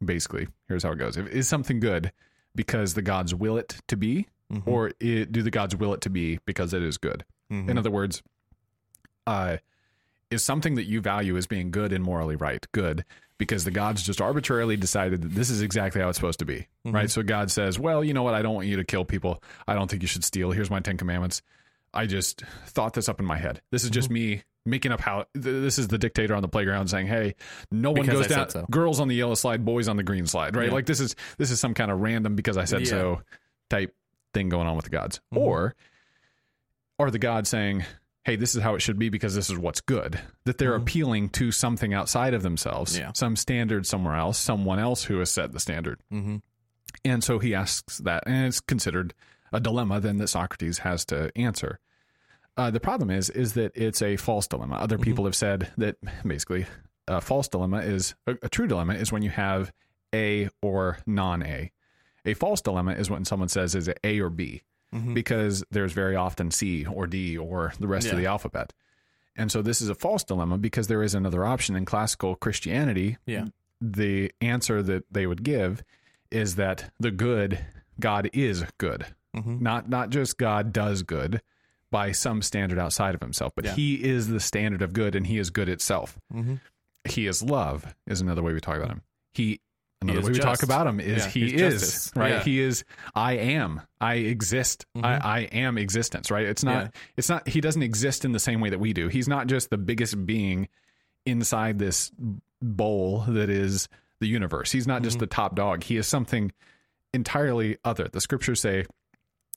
Basically, here's how it goes: Is something good because the gods will it to be, Mhm. or i do the gods will it to be because it is good? Mhm. In other words, uh, is something that you value as being good and morally right good because the gods just arbitrarily decided that this is exactly how it's supposed to be, right? So God says, "Well, you know what? I don't want you to kill people. I don't think you should steal. Here's my Ten Commandments. I just thought this up in my head. This is just me." Making up how th- this is the dictator on the playground saying, "Hey, no one Because goes I down. so." Girls on the yellow slide, boys on the green slide, right? Yeah. Like this is this is some kind of random because I said Yeah. so type thing going on with the gods, Mhm. or are the gods saying, hey, this is how it should be because this is what's good. That they're appealing to something outside of themselves, Yeah. some standard somewhere else, someone else who has set the standard. Mm-hmm. And so he asks that, and it's considered a dilemma then that Socrates has to answer. Uh, the problem is, is that it's a false dilemma. Other people have said that basically a false dilemma is a, a true dilemma is when you have A or non A. A false dilemma is when someone says is it A or B, because there's very often C or D or the rest of the alphabet. And so this is a false dilemma because there is another option in classical Christianity Yeah. the answer that they would give is that the good God is good. Mhm. Not not just God does good by some standard outside of himself, but Yeah. he is the standard of good and he is good itself. Mm-hmm. He is love is another way we talk about him. He another is way we talk about him is Yeah, he is justice. right. Yeah. Mm-hmm. He is I am. I exist. I, I am existence, right? It's not it's not he doesn't exist in the same way that we do. He's not just the biggest being inside this bowl that is the universe. He's not just Mm-hmm. the top dog. He is something entirely other. The scriptures say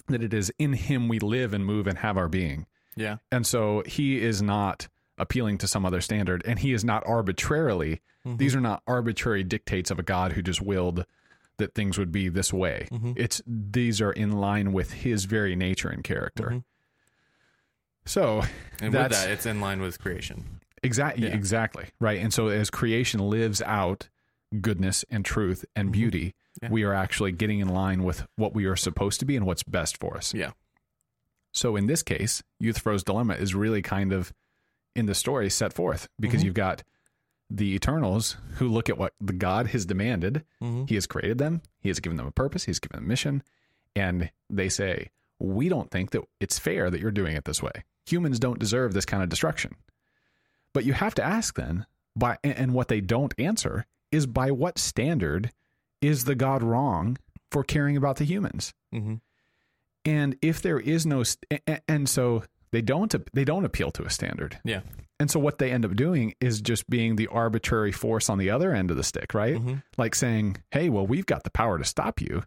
that it is in him we live and move and have our being. Yeah. And so he is not appealing to some other standard and he is not arbitrarily Mm-hmm. these are not arbitrary dictates of a god who just willed that things would be this way. Mm-hmm. It's these are in line with his very nature and character. Mm-hmm. So And with that, it's in line with creation. exactly Yeah. exactly right. And so as creation lives out goodness and truth and beauty, Mm-hmm. Yeah. we are actually getting in line with what we are supposed to be and what's best for us. Yeah. So in this case, Euthyphro's dilemma is really kind of in the story set forth because Mm-hmm. you've got the Eternals who look at what the God has demanded. Mhm. He has created them. He has given them a purpose. He's given them a mission, and they say, "We don't think that it's fair that you're doing it this way. Humans don't deserve this kind of destruction." But you have to ask then, by and what they don't answer is by what standard is the God wrong for caring about the humans? Mm-hmm. and if there is no st- and so they don't they don't appeal to a standard Yeah. and so what they end up doing is just being the arbitrary force on the other end of the stick right Mhm. like saying hey well we've got the power to stop you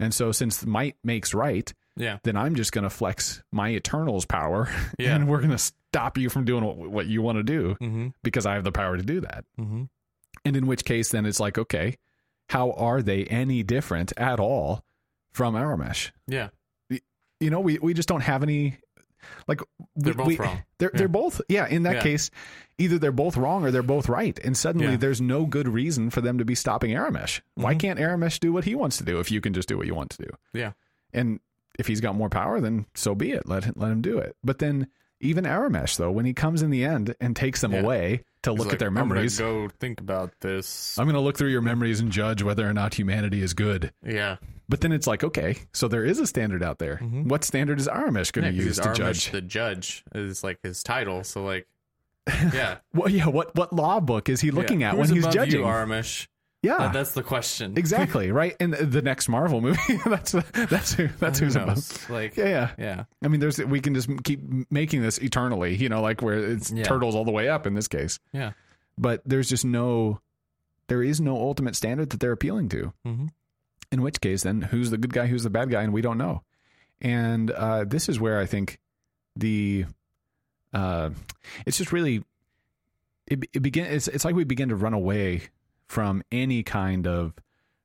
and so since might makes right Yeah. then i'm just going to flex my eternals power Yeah. and we're going to stop you from doing what, what you want to do Mm-hmm. because i have the power to do that Mm-hmm. and in which case then it's like okay how are they any different at all from Aramesh? Yeah. you know, we, we just don't have any like They're we, both we- wrong. They're Yeah. they're both yeah. In that Yeah. case, either they're both wrong or they're both right, and suddenly Yeah. there's no good reason for them to be stopping Aramesh. Why Mhm. can't Aramesh do what he wants to do if you can just do what you want to do? Yeah. And if he's got more power, then so be it. Let him, let him do it. But then even Aramesh though, when he comes in the end and takes them away to He's look like, at their I'm memories, go think about this. I'm going to look through your memories and judge whether or not humanity is good. yeah. But then it's like, okay, so there is a standard out there. What standard is Aramish going Mm-hmm. Yeah, to use to judge? the judge is like his title. So like, yeah. Well, yeah, what what law book is he looking Yeah. at Who's when he's judging? You, Armish. Yeah, That- that's the question. exactly right. And the next Marvel movie, that's that's who that's who's knows? Like, Yeah, yeah. yeah. I mean, there's we can just keep making this eternally, you know, like where it's Yeah. turtles all the way up in this case. Yeah. But there's just no, there is no ultimate standard that they're appealing to. Mhm. In which case, then who's the good guy, who's the bad guy, and we don't know. And uh, this is where I think the, uh, it's just really, it it begin. It's it's like we begin to run away from any kind of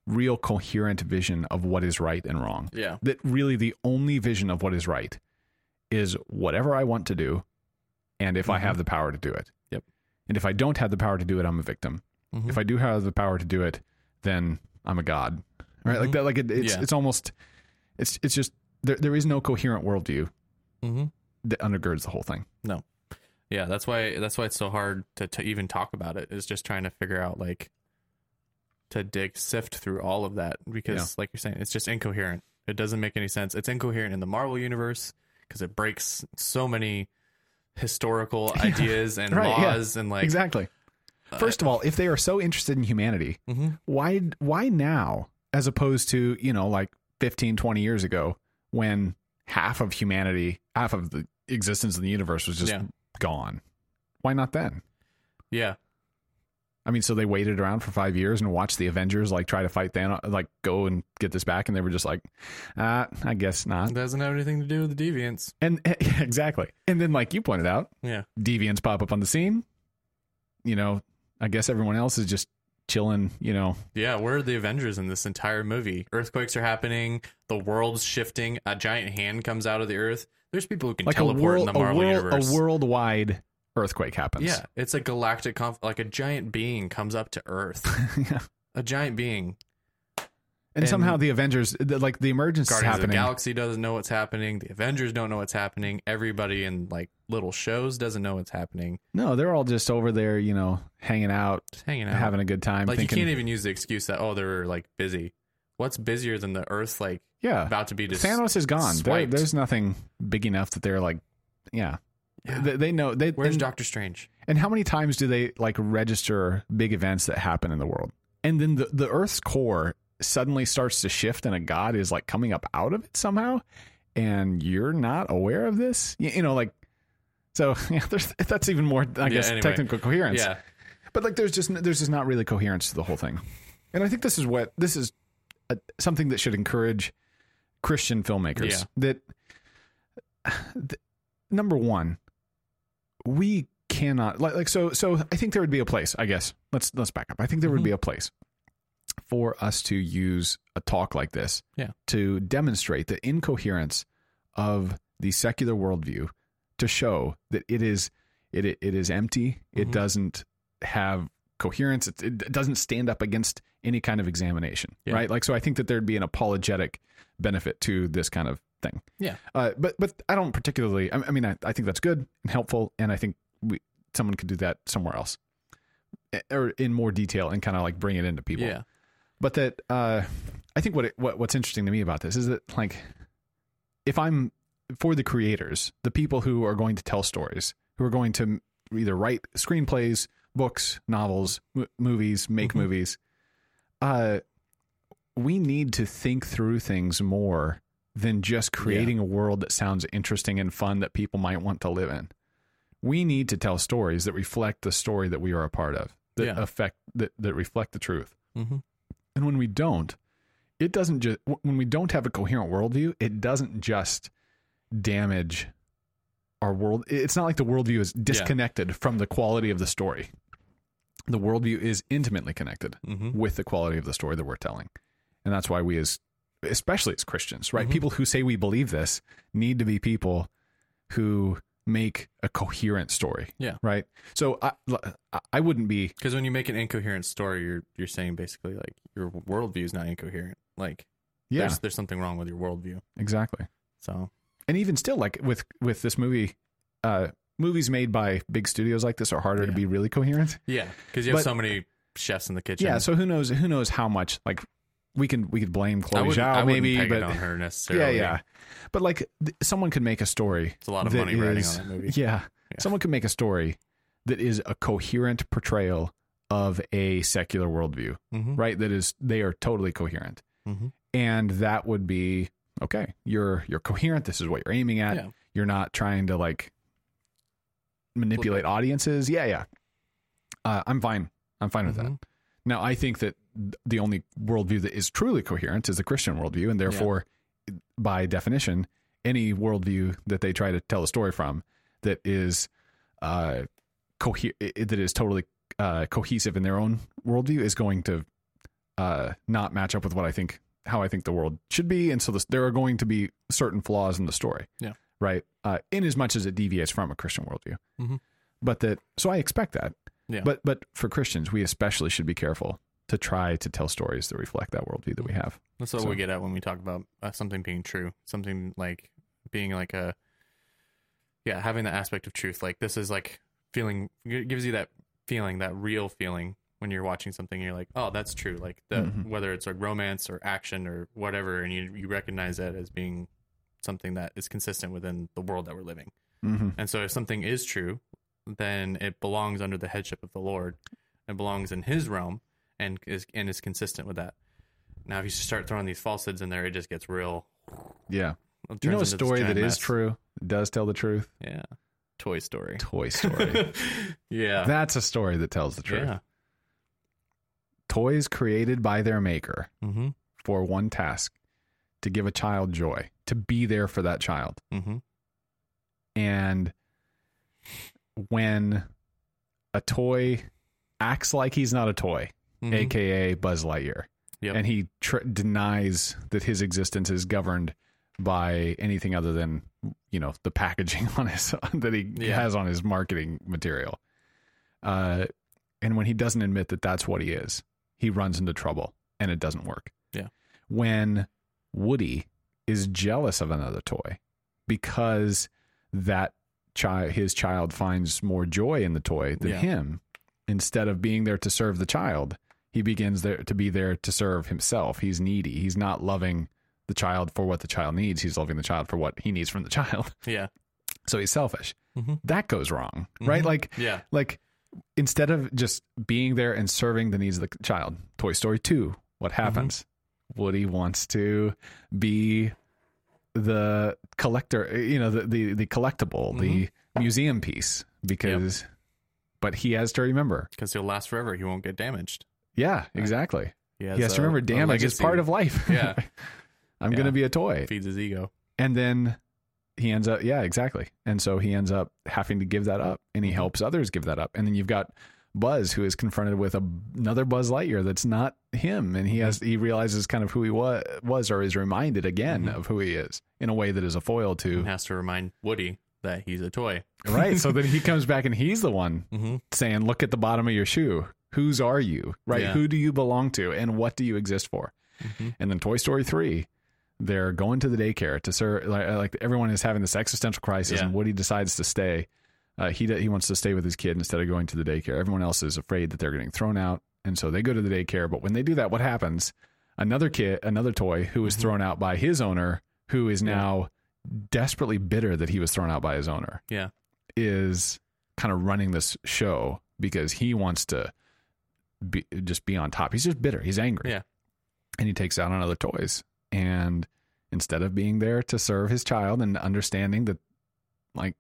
real coherent vision of what is right and wrong Yeah. that really the only vision of what is right is whatever I want to do, and if I Mhm. have the power to do it. Yep. And if I don't have the power to do it, I'm a victim. Mhm. If I do have the power to do it, then I'm a god. Right? Like Mhm. that. Like it, it's Yeah. it's almost it's it's just there. There is no coherent worldview Mm-hmm. that undergirds the whole thing. No. Yeah, that's why that's why it's so hard to, to even talk about it. Is just trying to figure out like to dig sift through all of that because, like you're saying, it's just incoherent. It doesn't make any sense. It's incoherent in the Marvel universe because it breaks so many historical ideas and Right, yeah. laws and like exactly. First of all, if they are so interested in humanity, Mhm. why why now as opposed to, you know, like 15, 20 years ago when half of humanity, half of the existence of the universe was just Yeah. gone. Why not then? yeah, I mean, so they waited around for five years and watched the Avengers like try to fight Thanos, like go and get this back, and they were just like, uh, I guess not. It doesn't have anything to do with the deviants. And exactly. And then, like you pointed out, Yeah. deviants pop up on the scene. You know, I guess everyone else is just chilling. You know, Yeah, where are the Avengers in this entire movie? Earthquakes are happening, the world's shifting, a giant hand comes out of the earth. There's people who can like a teleport world, in the a Marvel world, universe. a worldwide earthquake happens. Yeah, it's a galactic conf- like a giant being comes up to Earth. Yeah. a giant being. And, And- somehow the Avengers, the, like the emergence is Guardians of the. Galaxy doesn't know what's happening. The Avengers don't know what's happening. Everybody in like little shows doesn't know what's happening. No, they're all just over there, you know, hanging out, Just hanging out. having a good time. like thinking, you can't even use the excuse that oh they're like busy. What's busier than the Earth like yeah, about to be just Thanos is gone. There, there's nothing big enough that they're like, yeah, Yeah. They, they know. They Where's and, Doctor Strange? and how many times do they like register big events that happen in the world, and then the the Earth's core suddenly starts to shift, and a god is like coming up out of it somehow, and you're not aware of this. You, you know, like. So yeah, there's, that's even more, I guess, anyway. technical coherence. Yeah, but like there's just there's just not really coherence to the whole thing and i think this is what this is a, something that should encourage christian filmmakers Yeah. that th- number one we cannot like, like so so i think there would be a place i guess let's let's back up i think there would Mhm. be a place for us to use a talk like this Yeah. to demonstrate the incoherence of the secular worldview to show that it is it it is empty it Mhm. doesn't have coherence it, it doesn't stand up against any kind of examination Yeah. right like so i think that there'd be an apologetic benefit to this kind of thing Yeah. uh, but but i don't particularly i, I mean I, I think that's good and helpful and i think we someone could do that somewhere else Eh, or in more detail and kind of like bring it into people yeah, but that uh, I think what, it, what what's interesting to me about this is that like if I'm for the creators, the people who are going to tell stories, who are going to either write screenplays, books, novels, m- movies, make Mhm. movies, uh, we need to think through things more than just creating a world that sounds interesting and fun that people might want to live in. We need to tell stories that reflect the story that we are a part of, that Yeah. affect that, that reflect the truth. hmm And when we don't, it doesn't just when we don't have a coherent worldview, it doesn't just damage our world. It's not like the worldview is disconnected from the quality of the story. The worldview is intimately connected hmm with the quality of the story that we're telling. And that's why we as especially as Christians, right? Mhm. People who say we believe this need to be people who make a coherent story. Yeah. Right. So I I wouldn't be Because when you make an incoherent story, you're you're saying basically like your worldview is not incoherent. Like yeah, there's there's something wrong with your worldview. exactly. So and even still like with with this movie uh movies made by big studios like this are harder to be really coherent yeah, because you have But- so many chefs in the kitchen. yeah so who knows who knows how much like we can we could blame chloe zhao maybe but it on her yeah necessarily. yeah but like th- someone could make a story It's a lot of money riding is- on that movie. yeah. Yeah. someone could make a story that is a coherent portrayal of a secular worldview hmm right that is they are totally coherent hmm and that would be okay you're you're coherent this is what you're aiming at Yeah. you're not trying to like manipulate audiences yeah yeah uh, i'm fine i'm fine with that Mhm. Now i think that the only worldview that is truly coherent is the christian worldview and therefore by definition any worldview that they try to tell a story from that is uh cohe- that is totally uh cohesive in their own worldview is going to uh not match up with what i think how i think the world should be and so this, there are going to be certain flaws in the story. Yeah. right? Uh in as much as it deviates from a christian worldview. Mhm. but that so i expect that Yeah. but but for christians we especially should be careful to try to tell stories that reflect that worldview that we have That's what So- we get at when we talk about uh, something being true, something like being like a, yeah, having the aspect of truth. Like this is like feeling it gives you that feeling, that real feeling when you're watching something. And you're like, oh, that's true. Like the Mhm. whether it's like romance or action or whatever, and you you recognize that as being something that is consistent within the world that we're living. mm-hmm. And so if something is true, then it belongs under the headship of the Lord. It belongs in his realm and is and is consistent with that. Now if you start throwing these falsehoods in there, it just gets real yeah it you know a turns into this story that is mess. true does tell the truth Yeah. Toy Story. toy story yeah. that's a story that tells the truth yeah. toys created by their maker Mm-hmm. for one task to give a child joy, to be there for that child. Mm-hmm. And when a toy acts like he's not a toy, Mm-hmm. aka Buzz Lightyear, Yep. and he tr- denies that his existence is governed by anything other than you know the packaging on his that he Yeah. has on his marketing material. Uh, and when he doesn't admit that that's what he is, he runs into trouble, and it doesn't work. Yeah. When Woody is jealous of another toy because that child his child finds more joy in the toy than Yeah. him instead of being there to serve the child he begins there to be there to serve himself he's needy he's not loving the child for what the child needs he's loving the child for what he needs from the child Yeah. so he's selfish Mhm. that goes wrong right Mhm. like Yeah. like instead of just being there and serving the needs of the child toy story 2 what happens woody wants to be the collector you know the the, the collectible the museum piece because but he has to remember Because he'll last forever. He won't get damaged. yeah exactly He he has a- to remember damage is part of life Yeah. i'm Yeah. gonna be a toy feeds his ego. and then he ends up yeah exactly and so he ends up having to give that up and he Mhm. helps others give that up and then you've got buzz who is confronted with a, another buzz lightyear that's not him and he has he realizes kind of who he was was or is reminded again Mhm. of who he is in a way that is a foil And to has to remind Woody that he's a toy. right so then he comes back and he's the one Mm-hmm. saying look at the bottom of your shoe whose are you right Yeah. who do you belong to and what do you exist for Mm-hmm. and then Toy Story 3, they're going to the daycare to serve, like, like everyone is having this existential crisis, Yeah. and Woody decides to stay. Uh, he he wants to stay with his kid instead of going to the daycare. Everyone else is afraid that they're getting thrown out, and so they go to the daycare. But when they do that, what happens? Another kid, another toy, who was Mhm. thrown out by his owner, who is Yeah. now desperately bitter that he was thrown out by his owner, Yeah. is kind of running this show because he wants to be just be on top. He's just bitter. He's angry. Yeah. And he takes out on other toys. And instead of being there to serve his child and understanding that like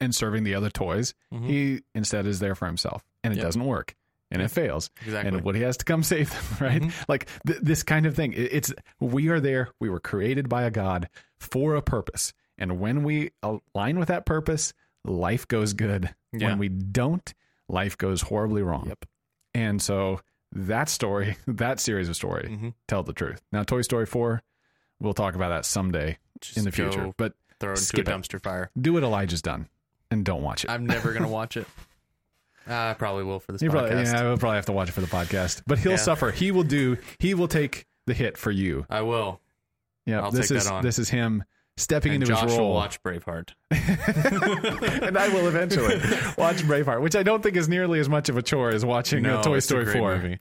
and serving the other toys, Mhm. he instead is there for himself. And it Yep. doesn't work. And it fails. Exactly. And Woody has to come save them, right? Mhm. Like th- this kind of thing. It's we are there. We were created by a God for a purpose. And when we align with that purpose, life goes good. Yeah. When we don't, life goes horribly wrong. Yep. And so that story, that series of story, mm-hmm. tell the truth. Now, Toy Story 4, we'll talk about that someday Just in the future. But throw it into skip a it. dumpster fire. do what Elijah's done and don't watch it. I'm never gonna watch it. Uh, I probably will for this You podcast. probably, yeah, we'll probably have to watch it for the podcast. But he'll Yeah. suffer. He will do. He will take the hit for you. I will. Yeah, I'll this take is that on. this is him stepping And into Josh his will role. watch Braveheart. and I will eventually watch Braveheart, which I don't think is nearly as much of a chore as watching uh, No, Toy a Story great 4. movie.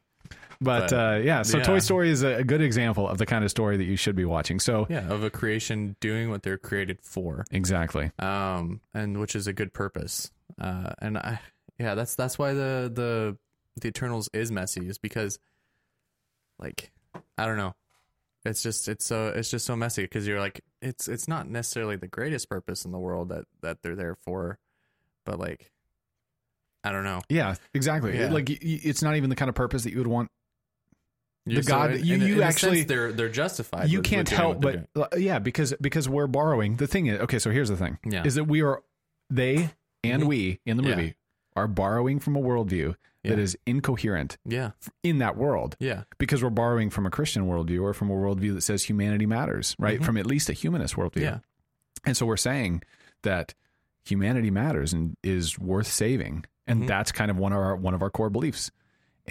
But, But, uh, yeah, so yeah. Toy Story is a, good example of the kind of story that you should be watching. So Yeah, of a creation doing what they're created for. exactly, um, and which is a good purpose. Uh, and I, yeah, that's that's why the the the Eternals is messy, is because, like, I don't know, it's just it's so it's just so messy because you're like it's it's not necessarily the greatest purpose in the world that that they're there for, but like, I don't know. yeah, exactly. Yeah. Like it's not even the kind of purpose that you would want. You're God- in- you- in- you in actually- sense, they're they're justified. you with- can't with help but yeah, because because we're borrowing. The thing is, okay, so here's the thing: yeah, is that we are they and Mhm. we in the Yeah. movie are borrowing from a worldview that Yeah. is incoherent yeah, in that world. yeah, because we're borrowing from a Christian worldview or from a worldview that says humanity matters, right? Mhm. From at least a humanist worldview. yeah, And so we're saying that humanity matters and is worth saving. And Mhm. that's kind of one of our one of our core beliefs.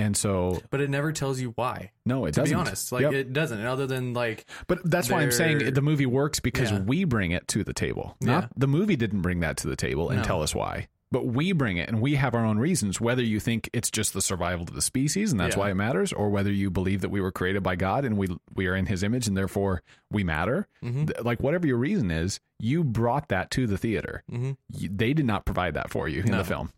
And so but it never tells you why. no, it To doesn't. be honest, like Yep. it doesn't. Other than like but that's why I'm saying the movie works because Yeah. we bring it to the table. Not Yeah. the movie didn't bring that to the table and No. tell us why. But we bring it and we have our own reasons, whether you think it's just the survival of the species and that's Yeah. why it matters, or whether you believe that we were created by God and we we are in his image and therefore we matter. mhm, Like whatever your reason is, you brought that to the theater. mhm. You- They did not provide that for you in No. the film.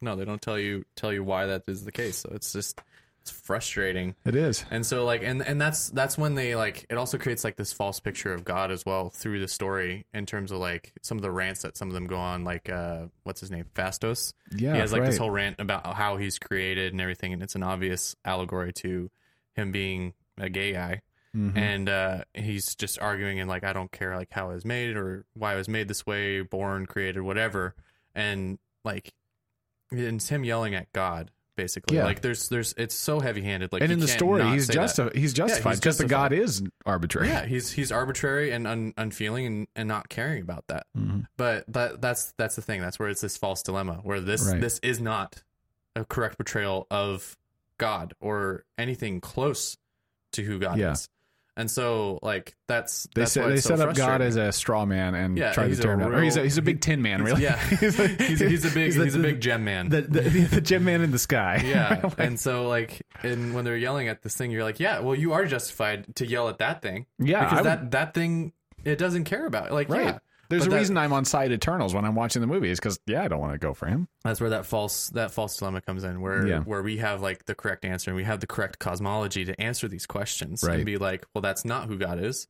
No, they don't tell you tell you why that is the case. So it's just it's frustrating. It is. And so like and and that's that's when they like it also creates like this false picture of God as well through the story in terms of like some of the rants that some of them go on like uh what's his name Phastos. Yeah, He has like this whole rant about how he's created and everything and it's an obvious allegory to him being a gay guy. Mm-hmm. And uh he's just arguing and like I don't care like how I was made or why I was made this way, born, created, whatever. And like it's him yelling at God basically. Yeah. Like there's there's it's so heavy handed. Like and in the story, he's justi- he's justified he's because the. God is arbitrary. Yeah, he's he's arbitrary and un, unfeeling and, and not caring about that. Mhm. But that that's that's the thing. That's where it's this false dilemma where this Right. this is not a correct portrayal of God or anything close to who God Yeah. is. And so like that's They that's set they so set up God as a straw man and Yeah, tried to he's turn him. Or he's a he's a big tin man, He's- really. Yeah, he's, like- he's, a big the- he's a big gem man. the, the, the, the gem man in the sky. yeah, Like, and so like, and when they're yelling at this thing, you're like, yeah, well, you are justified to yell at that thing. Yeah, because that that thing it doesn't care about. Like, right. yeah, There's But a that- reason I'm on side Eternals when I'm watching the movie is because yeah, I don't want to go for him. that's where that false that false dilemma comes in where Yeah. where we have like the correct answer and we have the correct cosmology to answer these questions Right. and be like well that's not who god is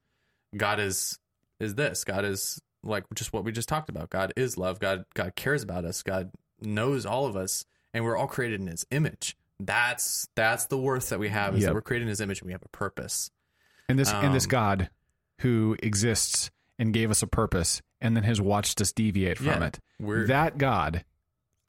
god is is this god is like just what we just talked about god is love god god cares about us god knows all of us and we're all created in his image that's that's the worth that we have is Yep. that we're created in his image and we have a purpose And this and this Um, God who exists and gave us a purpose and then has watched us deviate from Yeah. it. That God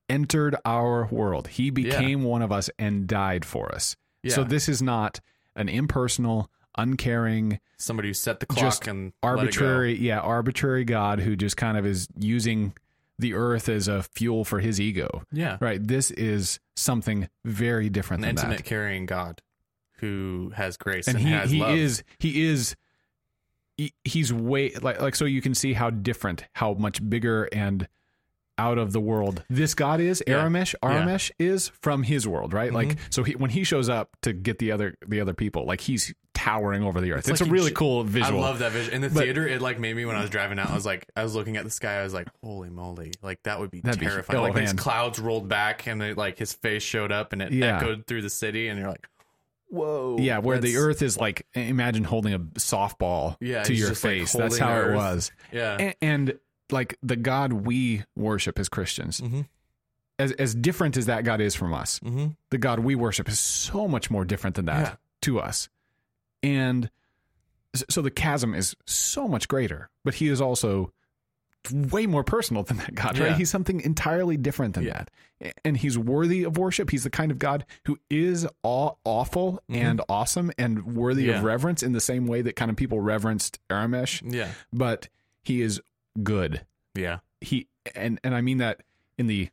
entered our world. He became one of us and died for us. yeah, So this is not an impersonal, uncaring, somebody who set the clock and let it go. arbitrary, yeah, arbitrary God who just kind of is using the earth as a fuel for his ego. yeah Right. This is something very different an than intimate that. carrying god who has grace And and, he has he love. is he is he's way like like so you can see how different, how much bigger and out of the world this God is. Yeah. Aramesh, Yeah. Aramesh is from his world, right? Like Mhm. so he when he shows up to get the other the other people, like he's towering over the earth. It's, It's a like he really j- cool visual. I love that vision. In the But- theater, it like made me when I was driving out. I was like, I was looking at the sky. I was like, holy moly, like that would be That'd be- terrifying. oh, like these clouds rolled back and they, like his face showed up and it Yeah. echoed through the city, and you're like, whoa, Yeah, where the earth is like imagine holding a softball Yeah, to your just, like, face. That's how the it was. yeah, And, and like the God we worship as Christians, Mhm. as as different as that God is from us, mm-hmm. the God we worship is so much more different than that Yeah. to us. And so the chasm is so much greater, but he is also way more personal than that God, right? Yeah. He's something entirely different than Yeah. that. And he's worthy of worship. He's the kind of God who is aw- awful Mhm. and awesome and worthy Yeah. of reverence in the same way that kind of people reverenced Aramesh, yeah, but he is good. yeah, He and and I mean that in the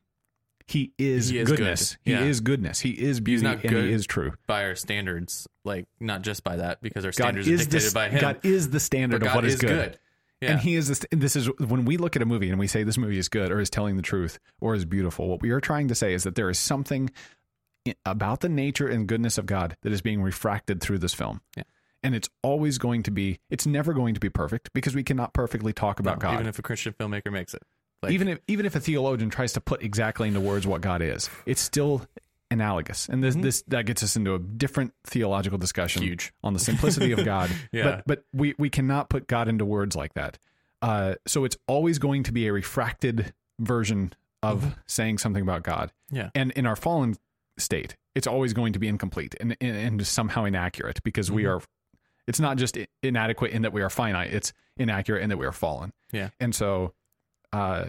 he is, He is good. goodness. Yeah. He is goodness. He is beauty not and good. he is true. by our standards, like not just by that, because our God standards are dictated the by him. God is the standard but of God what is, is good. good. Yeah. And he is this. This is when we look at a movie and we say this movie is good or is telling the truth or is beautiful. What we are trying to say is that there is something about the nature and goodness of God that is being refracted through this film. Yeah. And it's always going to be. It's never going to be perfect because we cannot perfectly talk about No, God. even if a Christian filmmaker makes it, like, even if even if a theologian tries to put exactly into words what God is, it's still analogous. And this Mhm. this that gets us into a different theological discussion huge. on the simplicity of God. Yeah. But but we we cannot put God into words like that. Uh, so it's always going to be a refracted version of saying something about God. Mm-hmm. Yeah. And in our fallen state, it's always going to be incomplete and and, and somehow inaccurate because we Mhm. are. It's not just inadequate in that we are finite. It's inaccurate in that we are fallen. Yeah. And so, uh,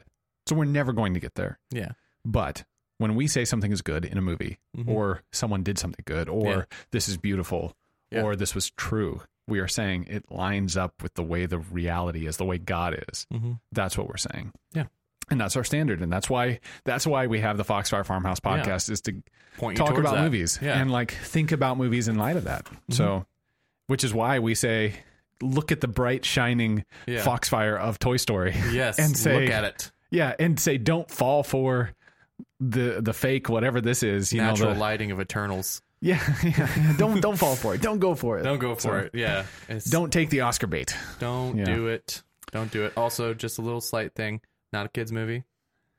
so we're never going to get there. Yeah. But when we say something is good in a movie, Mhm. or someone did something good, or Yeah. this is beautiful, Yeah. or this was true, we are saying it lines up with the way the reality is, the way God is. Mhm. That's what we're saying. Yeah. And that's our standard, and that's why that's why we have the Foxfire Farmhouse Yeah. podcast is to point talk about that. movies Yeah. Mm-hmm. and like think about movies in light of that. So, which is why we say, look at the bright shining Yeah. Foxfire of Toy Story. Yes, and say- look at it. yeah, and say don't fall for the the fake whatever this is. You Natural know, the, lighting of Eternals. yeah, yeah, yeah. Don't don't fall for it. Don't go for it. Don't go for So, it. Yeah. It's, Don't take the Oscar bait. don't yeah. do it. Don't do it. Also, just a little slight thing. Not a kids movie.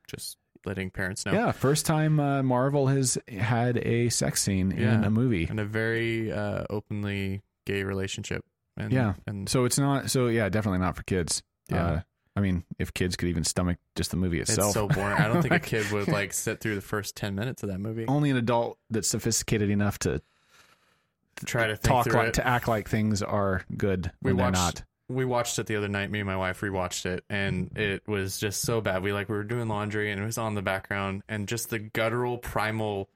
Just letting parents know. Yeah, first time uh, Marvel has had a sex scene in a movie. and a very uh, openly gay relationship. And, Yeah. and So it's not. So yeah, definitely not for kids. Yeah. Uh, I mean, if kids could even stomach just the movie itself, it's so boring. I don't think a kid would like sit through the first ten minutes of that movie. only an adult that's sophisticated enough to Try to think talk like it. to act like things are good we when they're watched not. we watched it the other night me and my wife rewatched it and it was just so bad we like we were doing laundry and it was on the background and just the guttural primal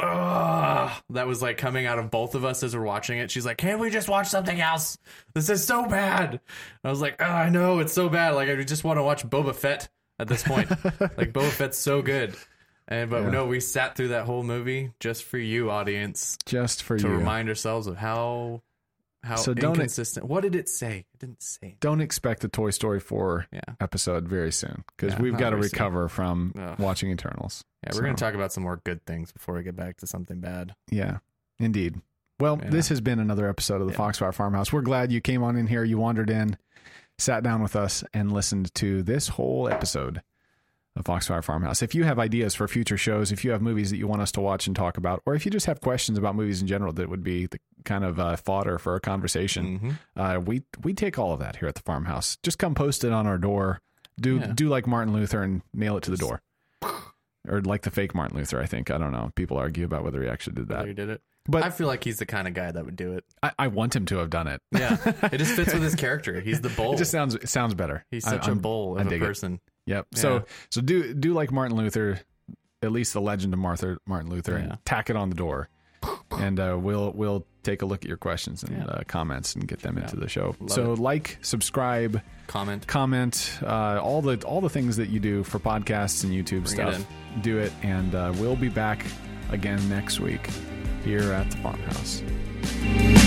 Ugh, that was like coming out of both of us as we're watching it. She's like, "Can't we just watch something else? This is so bad." I was like, oh, "I know it's so bad. Like I just want to watch Boba Fett at this point. like Boba Fett's so good." And but Yeah. no, we sat through that whole movie just for you, audience, Just for to you. remind ourselves of how how So don't it- inconsistent. what did it say? It didn't say. Don't expect a Toy Story 4 Yeah. episode very soon because Yeah, we've got to very soon. recover from Ugh. watching Eternals. Yeah, we're going to talk about some more good things before we get back to something bad. Yeah, indeed. Well, Yeah. this has been another episode of the. Foxfire Farmhouse. We're glad you came on in here, you wandered in, sat down with us, and listened to this whole episode of Foxfire Farmhouse. If you have ideas for future shows, if you have movies that you want us to watch and talk about, or if you just have questions about movies in general that would be the kind of uh, fodder for a conversation, hmm uh, we we take all of that here at the farmhouse. Just come post it on our door. Do Yeah. do like Martin Luther and nail it to the door, or like the fake Martin Luther. I think I don't know. People argue about whether he actually did that. you did it. But- I feel like he's the kind of guy that would do it. I, I want him to have done it. Yeah, it just fits with his character. He's the bull. It just sounds it sounds better. he's such a I'm- bull I of a dig it. Yep. Yeah. So so do do like Martin Luther, at least the legend of Martha Martin Luther, Yeah. and tack it on the door, and uh, we'll we'll take a look at your questions and Yeah. uh, comments and get them into the show. Love so it. like, subscribe, Comment. comment, uh, all the all the things that you do for podcasts and YouTube Bring it stuff. Do it, and uh, we'll be back again next week here at the farmhouse.